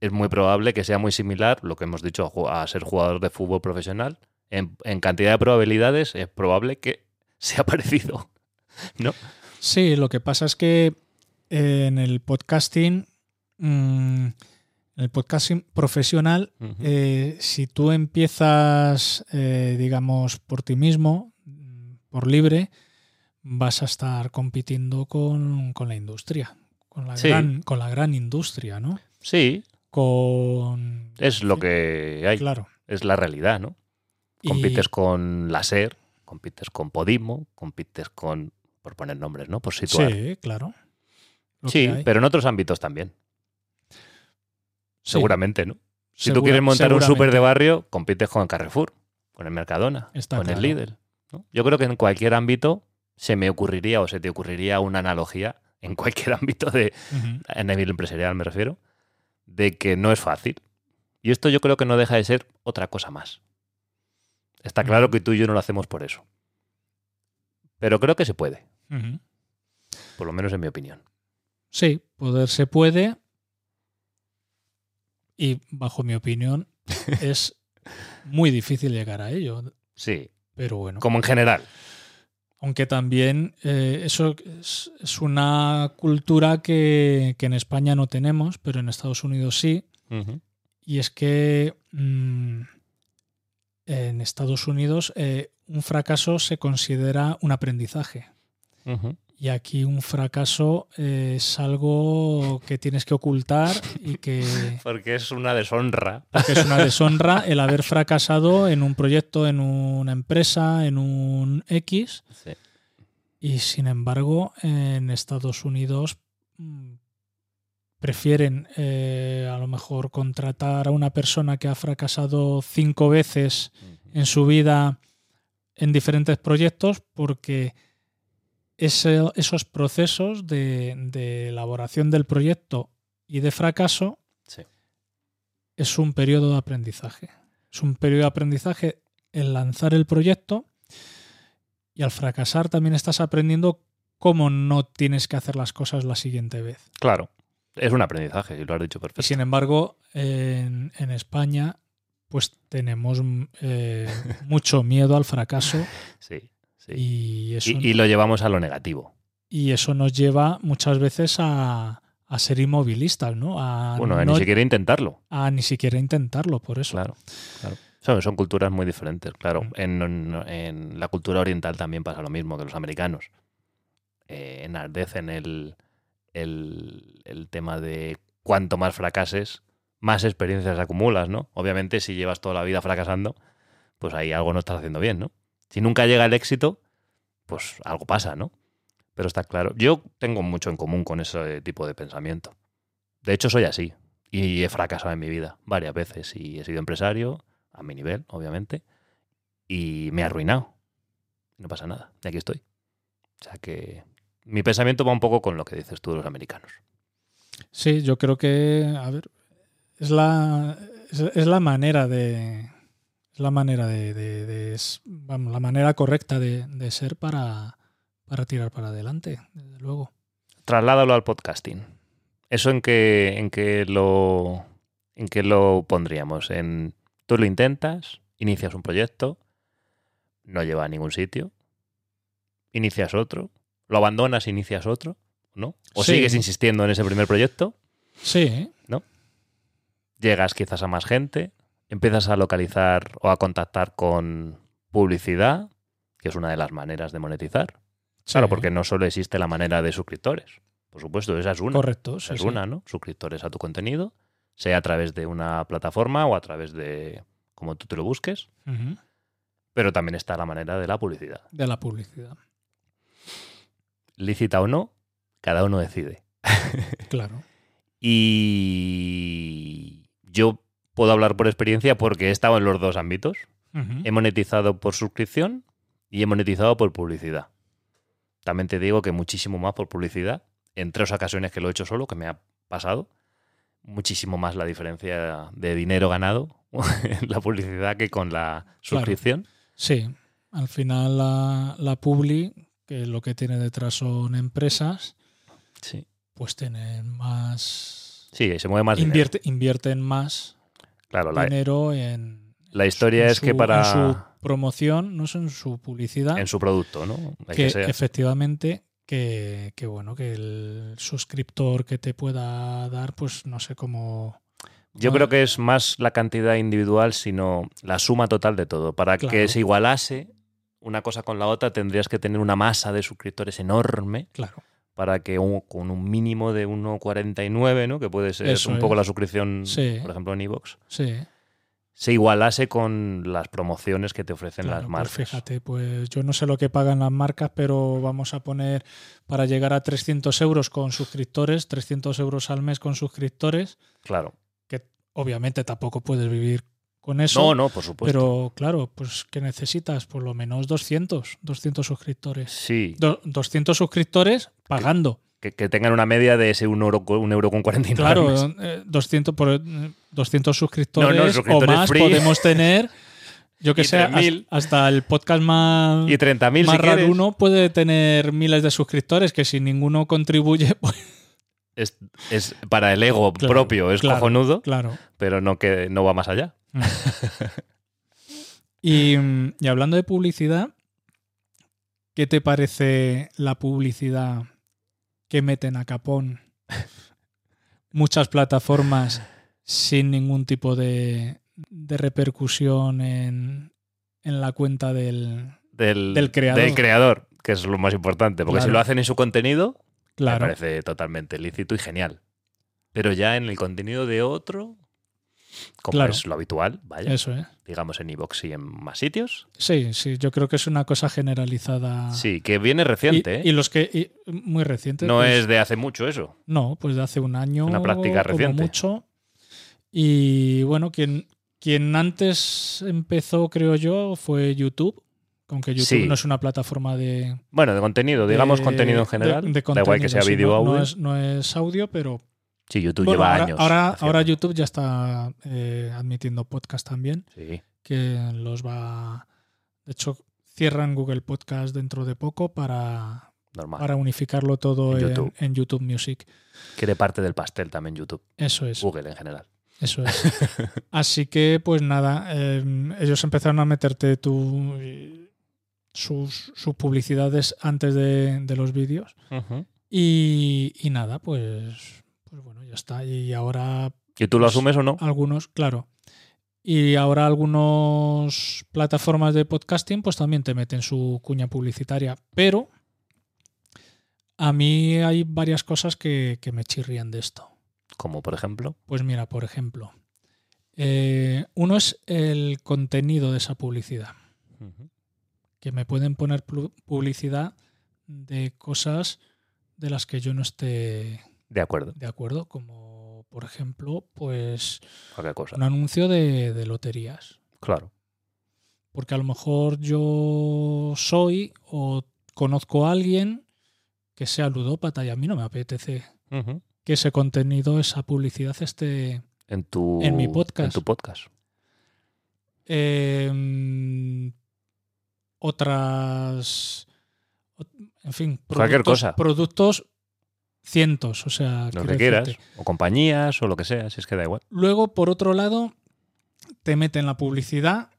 Es muy probable que sea muy similar, lo que hemos dicho, a ser jugador de fútbol profesional. En, en cantidad de probabilidades es probable que [LAUGHS] sea parecido. ¿No? Sí, lo que pasa es que en el podcasting, mm, en el podcasting profesional, eh, si tú empiezas, eh, digamos, por ti mismo, por libre, vas a estar compitiendo con, con la industria, con la, Sí. gran, con la gran industria, ¿no? Sí, Con... es lo que hay. Claro. Es la realidad, ¿no? Y- Compites con la SER, compites con Podimo, compites con, por poner nombres, ¿no? Por situar. Sí, claro. Sí, pero en otros ámbitos también. Seguramente, ¿no? Si tú quieres montar un súper de barrio, compites con Carrefour, con el Mercadona, Está con el. Lidl. ¿no? Yo creo que en cualquier ámbito se me ocurriría o se te ocurriría una analogía, en cualquier [LAUGHS] ámbito de, Ujú. en nivel empresarial me refiero, de que no es fácil. Y esto yo creo que no deja de ser otra cosa más. Está claro que tú y yo no lo hacemos por eso. Pero creo que se puede, por lo menos en mi opinión. Sí, poder se puede. Y bajo mi opinión, [LAUGHS] es muy difícil llegar a ello. Sí, Pero bueno. como en general. Aunque también eh, eso es, es una cultura que, que en España no tenemos, pero en Estados Unidos sí. Y es que mm, en Estados Unidos eh, un fracaso se considera un aprendizaje. Y aquí un fracaso eh, es algo que tienes que ocultar y que, [LAUGHS] Porque es una deshonra. que es una [LAUGHS] deshonra el haber fracasado en un proyecto, en una empresa, en un X. Sí. Y sin embargo, en Estados Unidos mm, prefieren eh, a lo mejor contratar a una persona que ha fracasado cinco veces en su vida en diferentes proyectos porque ese- esos procesos de, de elaboración del proyecto y de fracaso Sí. es un periodo de aprendizaje. Es un periodo de aprendizaje el lanzar el proyecto y al fracasar también estás aprendiendo cómo no tienes que hacer las cosas la siguiente vez. Claro. Es un aprendizaje, y lo has dicho Y perfecto. sin embargo, en, en España, pues tenemos eh, [LAUGHS] mucho miedo al fracaso Sí, sí. y eso, Y, y lo llevamos a lo negativo. y eso nos lleva muchas veces a, a ser inmovilistas, ¿no? A, Bueno, a no- ni siquiera intentarlo. a ni siquiera intentarlo, por eso. Claro, claro. Son, son culturas muy diferentes, claro. Mm. En, en- en la cultura oriental también pasa lo mismo que los americanos. Eh, enardecen el, el, el tema de cuanto más fracases, más experiencias acumulas, ¿no? Obviamente, si llevas toda la vida fracasando, pues ahí algo no estás haciendo bien, ¿no? Si nunca llega el éxito, pues algo pasa, ¿no? Pero está claro. Yo tengo mucho en común con ese tipo de pensamiento. De hecho, soy así. Y he fracasado en mi vida varias veces. Y he sido empresario, a mi nivel, obviamente. Y me he arruinado. No pasa nada. Y aquí estoy. O sea que mi pensamiento va un poco con lo que dices tú de los americanos. Sí, yo creo que, a ver, es la, es, la manera de, la manera de, de- de- es, vamos, la manera correcta de, de ser para, para tirar para adelante, desde luego. Trasládalo al podcasting. ¿Eso en qué, en qué lo en qué lo pondríamos? En tú lo intentas, inicias un proyecto, no lleva a ningún sitio, inicias otro, lo abandonas, inicias otro, ¿no? O Sí. sigues insistiendo en ese primer proyecto, Sí, llegas quizás a más gente, empiezas a localizar o a contactar con publicidad, que es una de las maneras de monetizar. Claro, porque no solo existe la manera de suscriptores. Por supuesto, esa es una. Correcto, sí, es sí. una, ¿no? Suscriptores a tu contenido, sea a través de una plataforma o a través de como tú te lo busques, pero también está la manera de la publicidad. De la publicidad. Lícita o no, cada uno decide. [LAUGHS] Claro. Y yo puedo hablar por experiencia porque he estado en los dos ámbitos. He monetizado por suscripción y he monetizado por publicidad. También te digo que muchísimo más por publicidad. En tres ocasiones que lo he hecho solo, que me ha pasado, muchísimo más la diferencia de dinero ganado [LAUGHS] en la publicidad que con la suscripción. Sí, al final la, la Publi, que lo que tiene detrás son empresas, Sí. pues tienen más... Sí, se mueve más dinero. Invierte, invierten más Claro, la, dinero en, la historia en es que para... en su promoción, no es en su publicidad, en su producto, ¿no? Hay que que efectivamente que, que bueno, que el suscriptor que te pueda dar, pues no sé cómo... Yo creo que es más la cantidad individual, sino la suma total de todo. Para que se igualase una cosa con la otra, tendrías que tener una masa de suscriptores enorme Claro, para que un- con un mínimo de 1,49, ¿no? que puede ser Eso un poco es. la suscripción, Sí. por ejemplo, en iVoox, sí. se igualase con las promociones que te ofrecen Claro, las pues marcas. fíjate, pues yo no sé lo que pagan las marcas, pero vamos a poner para llegar a 300 euros con suscriptores, 300 euros al mes con suscriptores, Claro. que obviamente tampoco puedes vivir con eso. No, no, por supuesto. Pero claro, pues ¿qué necesitas? Por lo menos 200, 200 suscriptores. Sí, Do- 200 suscriptores pagando. que, que tengan una media de ese 1 euro, un euro con 49. Claro, eh, 200, por, eh, 200 suscriptores, No, no, suscriptores o más free. podemos tener. Yo que sé, has- 3.000. hasta el podcast más, Y 30.000 más si quieres. uno puede tener miles de suscriptores que si ninguno contribuye, [LAUGHS] pues Es, es para el ego Claro, propio, es claro. cojonudo, claro. pero no, que, no va más allá. [LAUGHS] Y, y hablando de publicidad, ¿qué te parece la publicidad que meten a capón [LAUGHS] muchas plataformas sin ningún tipo de, de repercusión en, en la cuenta del... Del, Del creador. del creador, que es lo más importante. Porque si lo hacen en su contenido, me parece totalmente lícito y genial. Pero ya en el contenido de otro, como Claro. es lo habitual, vaya, eso es. digamos en iVoox y en más sitios. Sí, sí, yo creo que es una cosa generalizada. Sí, que viene Y, reciente, ¿eh? y los que... y muy reciente. no pues, es de hace mucho eso. No, pues de hace un año. Una práctica como reciente. mucho. Y bueno, quien, quien antes empezó, creo yo, fue YouTube. Aunque YouTube Sí. no es una plataforma de. Bueno, de contenido, digamos de- contenido en de- general. de da igual contenido, que sea sí, vídeo o no, no audio. es, no es audio, pero. Sí, YouTube bueno, lleva ahora, años. ahora, haciendo. ahora YouTube ya está eh, admitiendo podcast también, Sí, que los va. De hecho, cierran Google Podcast dentro de poco para, normal. para unificarlo todo En en, YouTube. en YouTube Music. Quiere parte del pastel también YouTube. Eso es. Google en general. Eso es. [LAUGHS] Así que, pues nada, eh, ellos empezaron a meterte tu, sus, sus publicidades antes de, de los vídeos. Y, y nada, pues, pues bueno, ya está. Y ahora ¿Y tú lo Pues- asumes o no? algunos, claro. Y ahora algunas plataformas de podcasting pues también te meten su cuña publicitaria. Pero a mí hay varias cosas que, que me chirrían de esto. Como por ejemplo. Pues mira, por ejemplo, eh, uno es el contenido de esa publicidad, que me pueden poner publicidad de cosas de las que yo no esté De acuerdo. de acuerdo, como por ejemplo, pues Cualquier cosa. un anuncio de, de loterías, Claro. porque a lo mejor yo soy o conozco a alguien que sea ludópata y a mí no me apetece que ese contenido, esa publicidad esté En tu, En mi podcast. En tu podcast. Eh, otras. ot- En fin, Cualquier productos- cosa. Productos cientos, o sea. Lo que quieras. decirte. O compañías o lo que sea, si es que da igual. Luego, por otro lado, te meten la publicidad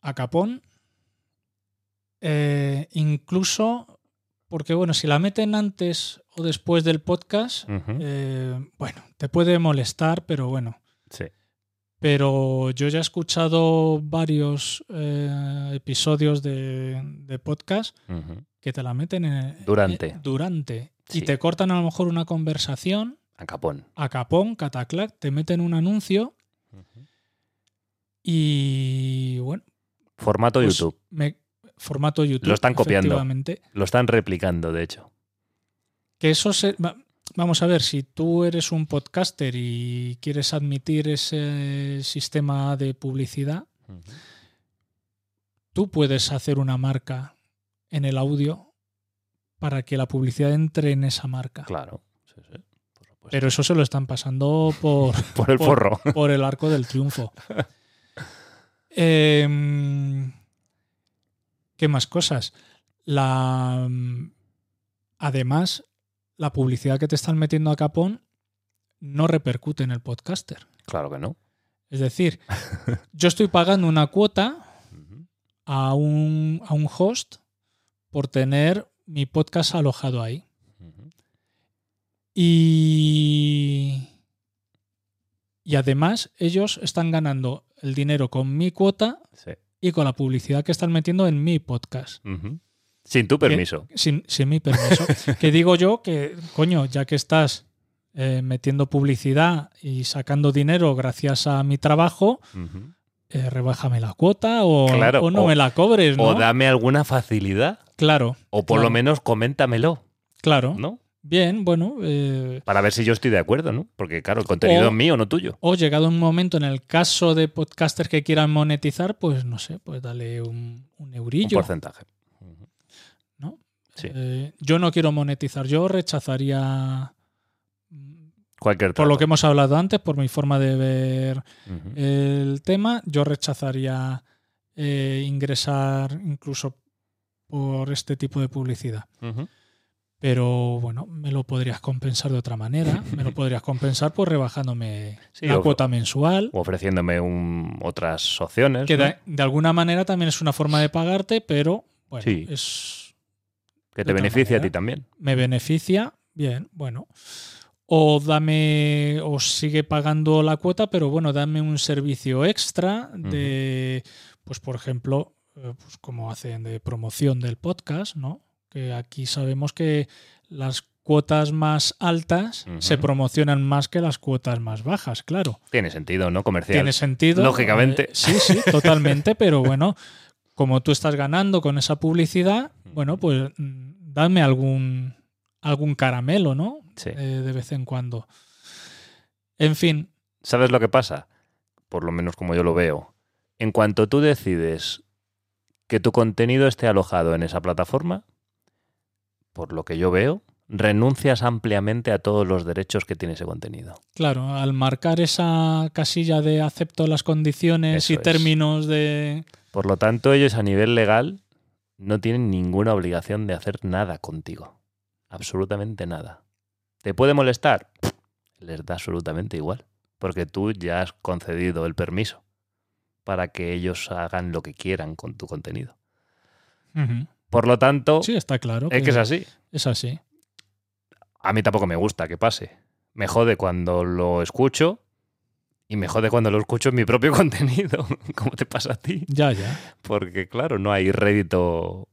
a capón. Eh, incluso porque bueno, si la meten antes o después del podcast, eh, bueno, te puede molestar, pero bueno. Sí. Pero yo ya he escuchado varios eh, episodios de, de podcast que te la meten en, Durante. eh, durante. Sí. Y te cortan a lo mejor una conversación A capón. a capón, cataclac, te meten un anuncio y bueno, Formato pues YouTube. me- formato YouTube. Lo están copiando. Lo están replicando, de hecho. Que eso se, va- vamos a ver, si tú eres un podcaster y quieres admitir ese sistema de publicidad, tú puedes hacer una marca en el audio para que la publicidad entre en esa marca. Claro. Sí, sí. Por. Pero eso se lo están pasando por, [LAUGHS] Por el por- forro. por el arco del triunfo. [LAUGHS] Em, ¿Qué más cosas? La, mm, además, la publicidad que te están metiendo a capón no repercute en el podcaster. Claro que no. Es decir, yo estoy pagando una cuota [LAUGHS] a un, a un host por tener mi podcast alojado ahí. Y, y además ellos están ganando el dinero con mi cuota Sí. y con la publicidad que están metiendo en mi podcast. Sin tu permiso. Sin, sin mi permiso. [LAUGHS] que digo yo que, coño, ya que estás eh, metiendo publicidad y sacando dinero gracias a mi trabajo, eh, rebájame la cuota o, Claro, o no o- me la cobres, ¿no? O dame alguna facilidad. Claro, O por Claro. lo menos coméntamelo, claro. ¿no? Bien, bueno. eh, Para ver si yo estoy de acuerdo, ¿no? Porque, claro, el contenido O- es mío, no tuyo. O llegado un momento en el caso de podcasters que quieran monetizar, pues no sé, pues dale un, un Un eurillo. porcentaje. Ujú. ¿no? Sí. Eh, yo no quiero monetizar, yo rechazaría, Cualquier por lo trato. que hemos hablado antes, por mi forma de ver el tema, yo rechazaría eh, ingresar incluso por este tipo de publicidad. Pero bueno, me lo podrías compensar de otra manera. Me lo [LAUGHS] podrías compensar pues rebajándome Sí, la cuota mensual. O ofreciéndome un- otras opciones. Que ¿no? de, de alguna manera también es una forma de pagarte, pero bueno, Sí. es, Que te beneficia a ti también. me beneficia, bien, bueno. O dame, o sigue pagando la cuota, pero bueno, dame un servicio extra de, pues por ejemplo, pues como hacen de promoción del podcast, ¿no? Que aquí sabemos que las cuotas más altas se promocionan más que las cuotas más bajas, claro. Tiene sentido, ¿no? Comercial. Tiene sentido. Lógicamente. eh, sí, sí, [LAUGHS] totalmente, pero bueno, como tú estás ganando con esa publicidad, bueno, pues mm, dame algún, algún caramelo, ¿no? Sí. Eh, de vez en cuando. En fin, ¿Sabes lo que pasa? Por lo menos como yo lo veo. En cuanto tú decides que tu contenido esté alojado en esa plataforma, por lo que yo veo, renuncias ampliamente a todos los derechos que tiene ese contenido. claro, al marcar esa casilla de acepto las condiciones Eso y es. términos de... Por lo tanto, ellos a nivel legal no tienen ninguna obligación de hacer nada contigo. Absolutamente nada. ¿Te puede molestar? Les da absolutamente igual. Porque tú ya has concedido el permiso para que ellos hagan lo que quieran con tu contenido. Por lo tanto, Sí, está claro. es que es así. Es así. A mí tampoco me gusta que pase. Me jode cuando lo escucho y me jode cuando lo escucho en mi propio [LAUGHS] contenido. ¿Cómo te pasa a ti? Ya, ya. Porque, claro, no hay rédito.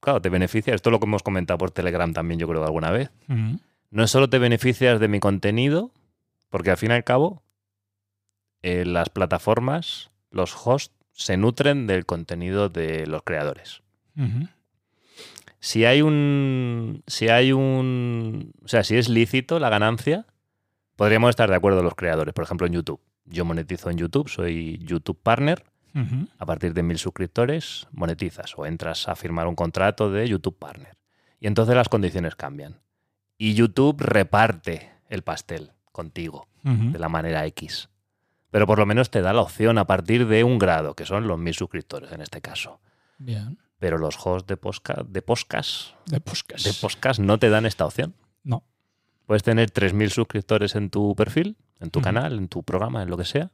Claro, te beneficia. Esto es lo que hemos comentado por Telegram también, yo creo, alguna vez. Ujú. No solo te beneficias de mi contenido, porque al fin y al cabo, eh, las plataformas, los hosts, se nutren del contenido de los creadores. Si hay un. Si hay un. O sea, si es lícito la ganancia, podríamos estar de acuerdo los creadores. Por ejemplo, en YouTube. Yo monetizo en YouTube, soy YouTube Partner. A partir de mil suscriptores, monetizas o entras a firmar un contrato de YouTube Partner. Y entonces las condiciones cambian. Y YouTube reparte el pastel contigo de la manera X. Pero por lo menos te da la opción a partir de un grado, que son los mil suscriptores en este caso. Bien. Pero los hosts de podcast, de podcast, De podcast. de podcast no te dan esta opción. No. Puedes tener 3.000 suscriptores en tu perfil, en tu canal, en tu programa, en lo que sea,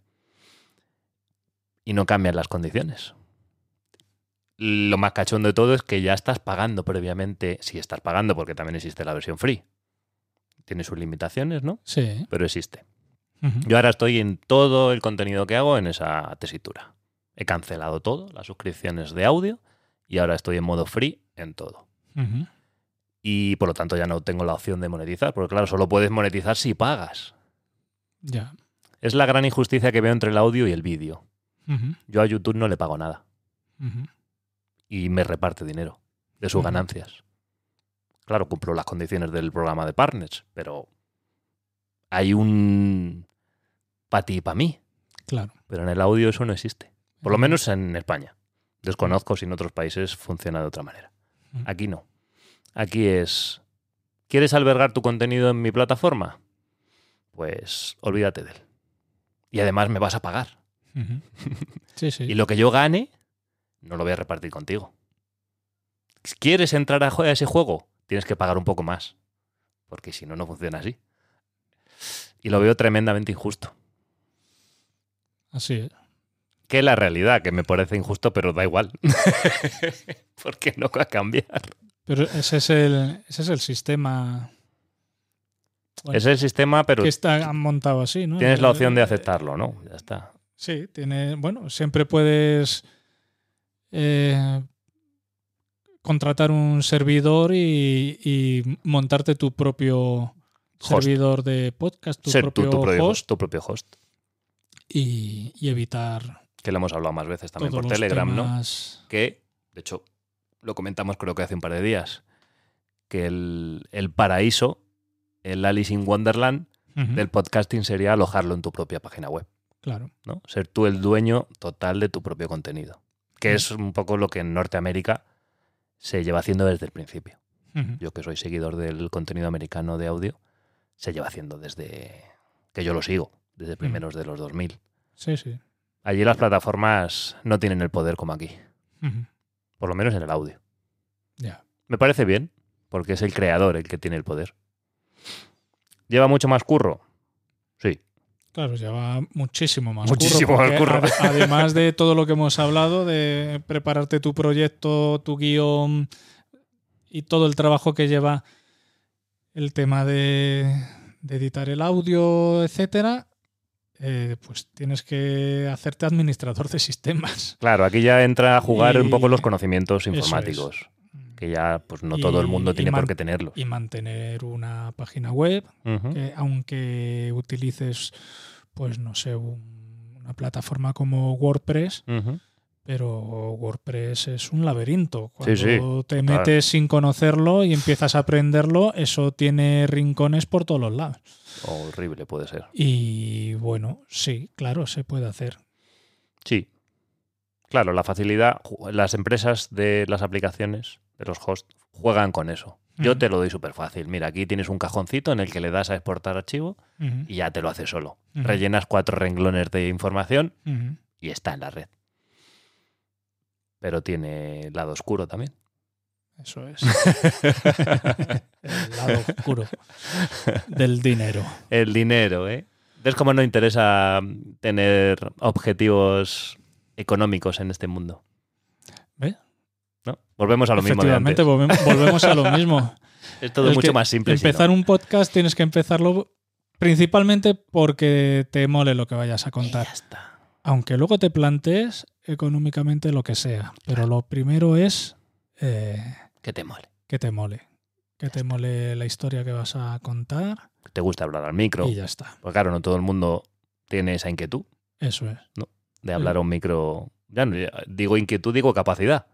y no cambian las condiciones. lo más cachondo de todo es que ya estás pagando previamente, si estás pagando, porque también existe la versión free. Tiene sus limitaciones, ¿no? Sí. Pero existe. Yo ahora estoy en todo el contenido que hago en esa tesitura. He cancelado todo, las suscripciones de audio, y ahora estoy en modo free en todo. Y por lo tanto ya no tengo la opción de monetizar, porque claro, solo puedes monetizar si pagas. Ya. Es la gran injusticia que veo entre el audio y el vídeo. Yo a YouTube no le pago nada y me reparte dinero de sus ganancias. Claro, cumplo las condiciones del programa de partners, pero hay un para ti y para mí. Claro. Pero en el audio eso no existe. Por lo menos en España. Desconozco si en otros países funciona de otra manera. Aquí no. Aquí es. ¿Quieres albergar tu contenido en mi plataforma? Pues olvídate de él. Y además me vas a pagar. Sí, sí. [LAUGHS] Y lo que yo gane, no lo voy a repartir contigo. ¿Quieres entrar a ese juego? Tienes que pagar un poco más. Porque si no, no funciona así. Y lo veo tremendamente injusto. Así es. Que es la realidad, que me parece injusto, pero da igual. [LAUGHS] Porque no va a cambiar. Pero ese es el, ese es el sistema Bueno, Es el sistema, pero que está montado así, ¿no? tienes la opción de Eh, aceptarlo, ¿no? Ya está. Sí, tiene. Bueno, siempre puedes eh, contratar un servidor y, y montarte tu propio Host. servidor de podcast, tu Ser propio tu propio host tu propio host. y, y evitar Que lo hemos hablado más veces también por Telegram, ¿no? que, de hecho, lo comentamos creo que hace un par de días, que el, el paraíso, el Alice in Wonderland del podcasting sería alojarlo en tu propia página web, Claro. ¿no? Ser tú el dueño total de tu propio contenido, que es un poco lo que en Norteamérica se lleva haciendo desde el principio. Yo que soy seguidor del contenido americano de audio, se lleva haciendo desde que yo lo sigo, desde primeros de los 2000. Sí, sí. Allí las plataformas no tienen el poder como aquí, por lo menos en el audio. Ya. Me parece bien, porque es el creador el que tiene el poder. ¿Lleva mucho más curro? Sí. Claro, lleva muchísimo más Muchísimo más porque curro. ade- [LAUGHS] además de todo lo que hemos hablado, de prepararte tu proyecto, tu guion y todo el trabajo que lleva el tema de, de editar el audio, etcétera, eh, pues tienes que hacerte administrador de sistemas. Claro, aquí ya entra a jugar Y- un poco los conocimientos es. informáticos, que ya pues no Y- todo el mundo tiene por qué tenerlos. Y mantener una página web, que aunque utilices, pues no sé, un- una plataforma como WordPress. Pero WordPress es un laberinto. Cuando Sí, sí, te metes sin conocerlo y empiezas a aprenderlo, eso tiene rincones por todos los lados. Horrible puede ser. Y bueno, sí, claro, se puede hacer. Sí. Claro, la facilidad, las empresas de las aplicaciones, de los hosts, juegan con eso. Yo te lo doy súper fácil. Mira, aquí tienes un cajoncito en el que le das a exportar archivo y ya te lo hace solo. Rellenas cuatro renglones de información y está en la red. Pero tiene lado oscuro también. Eso es. [LAUGHS] El lado oscuro del dinero. El dinero, ¿eh? ¿Ves cómo no interesa tener objetivos económicos en este mundo? ¿Ves? ¿No? Volvemos a lo mismo de Efectivamente, antes. volvem- volvemos a lo mismo. [LAUGHS] Es todo El mucho más simple. si Empezar no. un podcast tienes que empezarlo principalmente porque te mole lo que vayas a Y contar. ya está. Aunque luego te plantees económicamente lo que sea. Pero lo primero es eh, Que te mole. que te mole. Que te mole la historia que vas a contar te gusta hablar al micro. y ya está. Pues claro, no todo el mundo tiene esa inquietud Eso es. de hablar a un micro. Ya no digo inquietud, digo capacidad.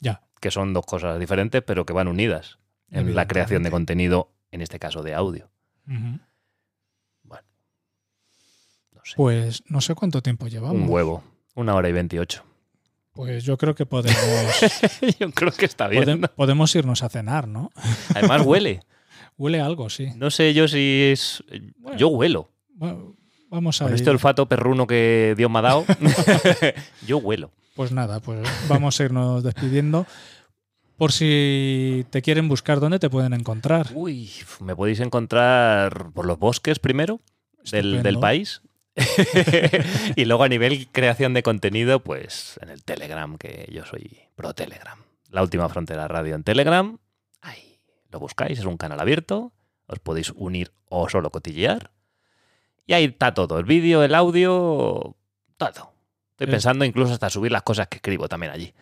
Ya. Que son dos cosas diferentes, pero que van unidas en la creación de contenido, en este caso de audio. No Pues no sé cuánto tiempo llevamos. un huevo. Una hora y veintiocho. Pues yo creo que podemos, [LAUGHS] Yo creo que está bien. podemos irnos a cenar, ¿no? Además huele. [LAUGHS] Huele a algo, sí. No sé yo si es... Bueno. Yo huelo. Bueno, vamos a Con ir. este olfato perruno que Dios me ha dado, [LAUGHS] yo huelo. Pues nada, pues vamos a irnos despidiendo. Por si te quieren buscar, ¿dónde te pueden encontrar? Uy, me podéis encontrar por los bosques primero del, del país, [LAUGHS] y luego a nivel creación de contenido, pues en el Telegram, que yo soy pro Telegram. La última frontera radio en Telegram. Ahí lo buscáis, es un canal abierto. Os podéis unir o solo cotillear. Y ahí está todo, el vídeo, el audio, todo. Estoy Es- pensando incluso hasta subir las cosas que escribo también allí.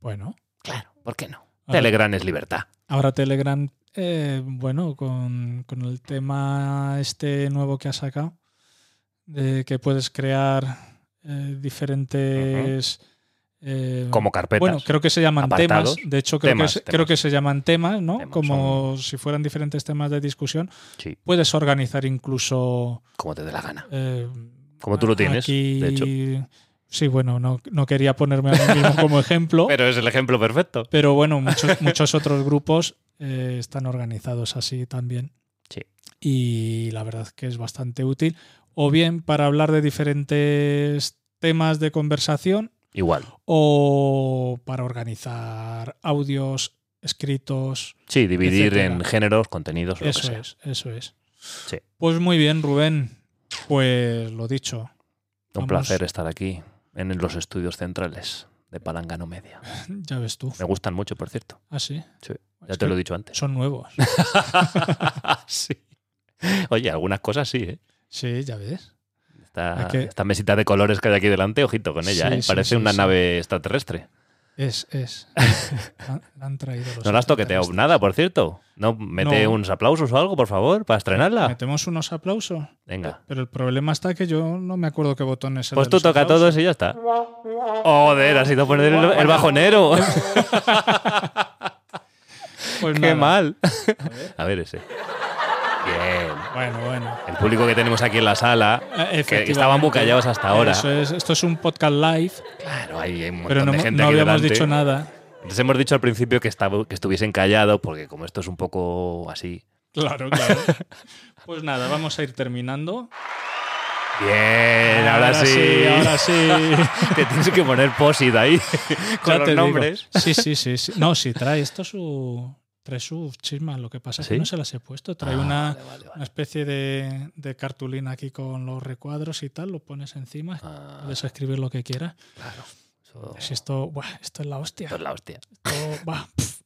Bueno, Claro, ¿por qué no? Ahora- Telegram es libertad. ahora Telegram, eh, bueno, con, con el tema este nuevo que ha sacado, de que puedes crear eh, diferentes... eh, Como carpetas. Bueno, creo que se llaman apartados. temas. De hecho, creo, Temas, que, temas. creo que se llaman temas, ¿no? Temas, Como si fueran diferentes temas de discusión. Sí, Puedes organizar incluso. como te dé la gana. eh, Como tú lo tienes, aquí- de hecho. Sí, bueno, no, no quería ponerme a mí mismo como ejemplo, [LAUGHS] Pero es el ejemplo perfecto. pero bueno, muchos, muchos otros grupos eh, están organizados así también. Sí. Y la verdad que es bastante útil. O bien para hablar de diferentes temas de conversación, Igual. o para organizar audios, escritos. Sí, dividir etcétera. en géneros, contenidos, lo que Eso sea. es, eso es. Sí. Pues muy bien, Rubén. Pues lo dicho, Un Vamos. placer estar aquí en los estudios centrales de Palangano Media. [LAUGHS] ya ves tú. Me gustan mucho, por cierto. Ah, sí. Sí, Ya Es te que lo he dicho antes. Son nuevos. [LAUGHS] sí. Oye, algunas cosas sí, ¿eh? Sí, ya ves. Esta, que- esta mesita de colores que hay aquí delante, ojito con ella, Sí, ¿eh? sí, Parece sí, una nave extraterrestre. Es, es. [LAUGHS] Han, han traído los No la has toqueteado nada, por cierto. No, mete No. unos aplausos o algo, por favor, para estrenarla. Metemos unos aplausos. Venga. Pero el problema está que yo no me acuerdo qué botón es el Pues tú toca aplausos. todos y ya está. Joder, has ido poner el, el bajonero. [LAUGHS] [LAUGHS] Pues Qué mal. A ver. A ver ese. Bien. Bueno, bueno. El público que tenemos aquí en la sala, Eh, que estaban muy efectivamente. callados hasta ahora. Eso es, esto es un podcast live, Claro, hay, hay un montón pero no, de gente no aquí habíamos delante. dicho nada. Les hemos dicho al principio que, estaba, que estuviesen callados, porque como esto es un poco así. Claro, claro. [LAUGHS] pues nada, vamos a ir terminando. Bien, ahora, sí. ahora sí. [LAUGHS] Te tienes que poner posit ahí [LAUGHS] con Ya los nombres. Sí, sí, sí, sí. No, sí, trae esto su. Trae su chisma. Lo que pasa es que no se las he puesto. Trae Ah, una, vale, vale, vale. una especie de, de cartulina aquí con los recuadros y tal. Lo pones encima. Ah, Puedes escribir lo que quieras. claro. Eso, Si esto, buah, esto es la hostia. esto es la hostia. Esto, pf.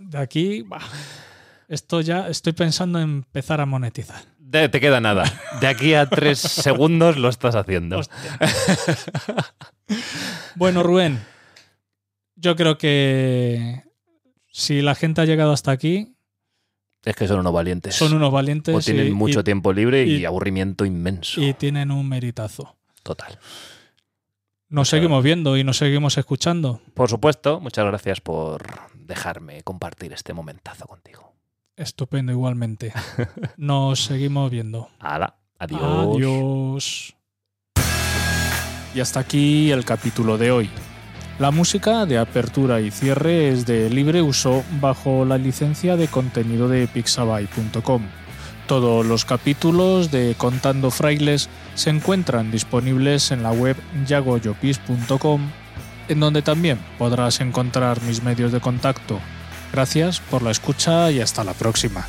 De aquí, va. Esto ya estoy pensando en empezar a monetizar. De- te queda nada. De aquí a tres [LAUGHS] segundos lo estás haciendo. Bueno, Rubén, yo creo que si la gente ha llegado hasta aquí, Es que son unos valientes. son unos valientes o tienen y, mucho y- tiempo libre y, y- aburrimiento inmenso. y tienen un meritazo. Total. Nos seguimos viendo y nos seguimos escuchando. Por supuesto, muchas gracias por dejarme compartir este momentazo contigo. Estupendo igualmente. [LAUGHS] Nos seguimos viendo. Hala, adiós. Adiós. Y hasta aquí el capítulo de hoy. La música de apertura y cierre es de libre uso bajo la licencia de contenido de pixabay.com. Todos los capítulos de Contando Frailes se encuentran disponibles en la web yagoyopis.com, en donde también podrás encontrar mis medios de contacto. Gracias por la escucha y hasta la próxima.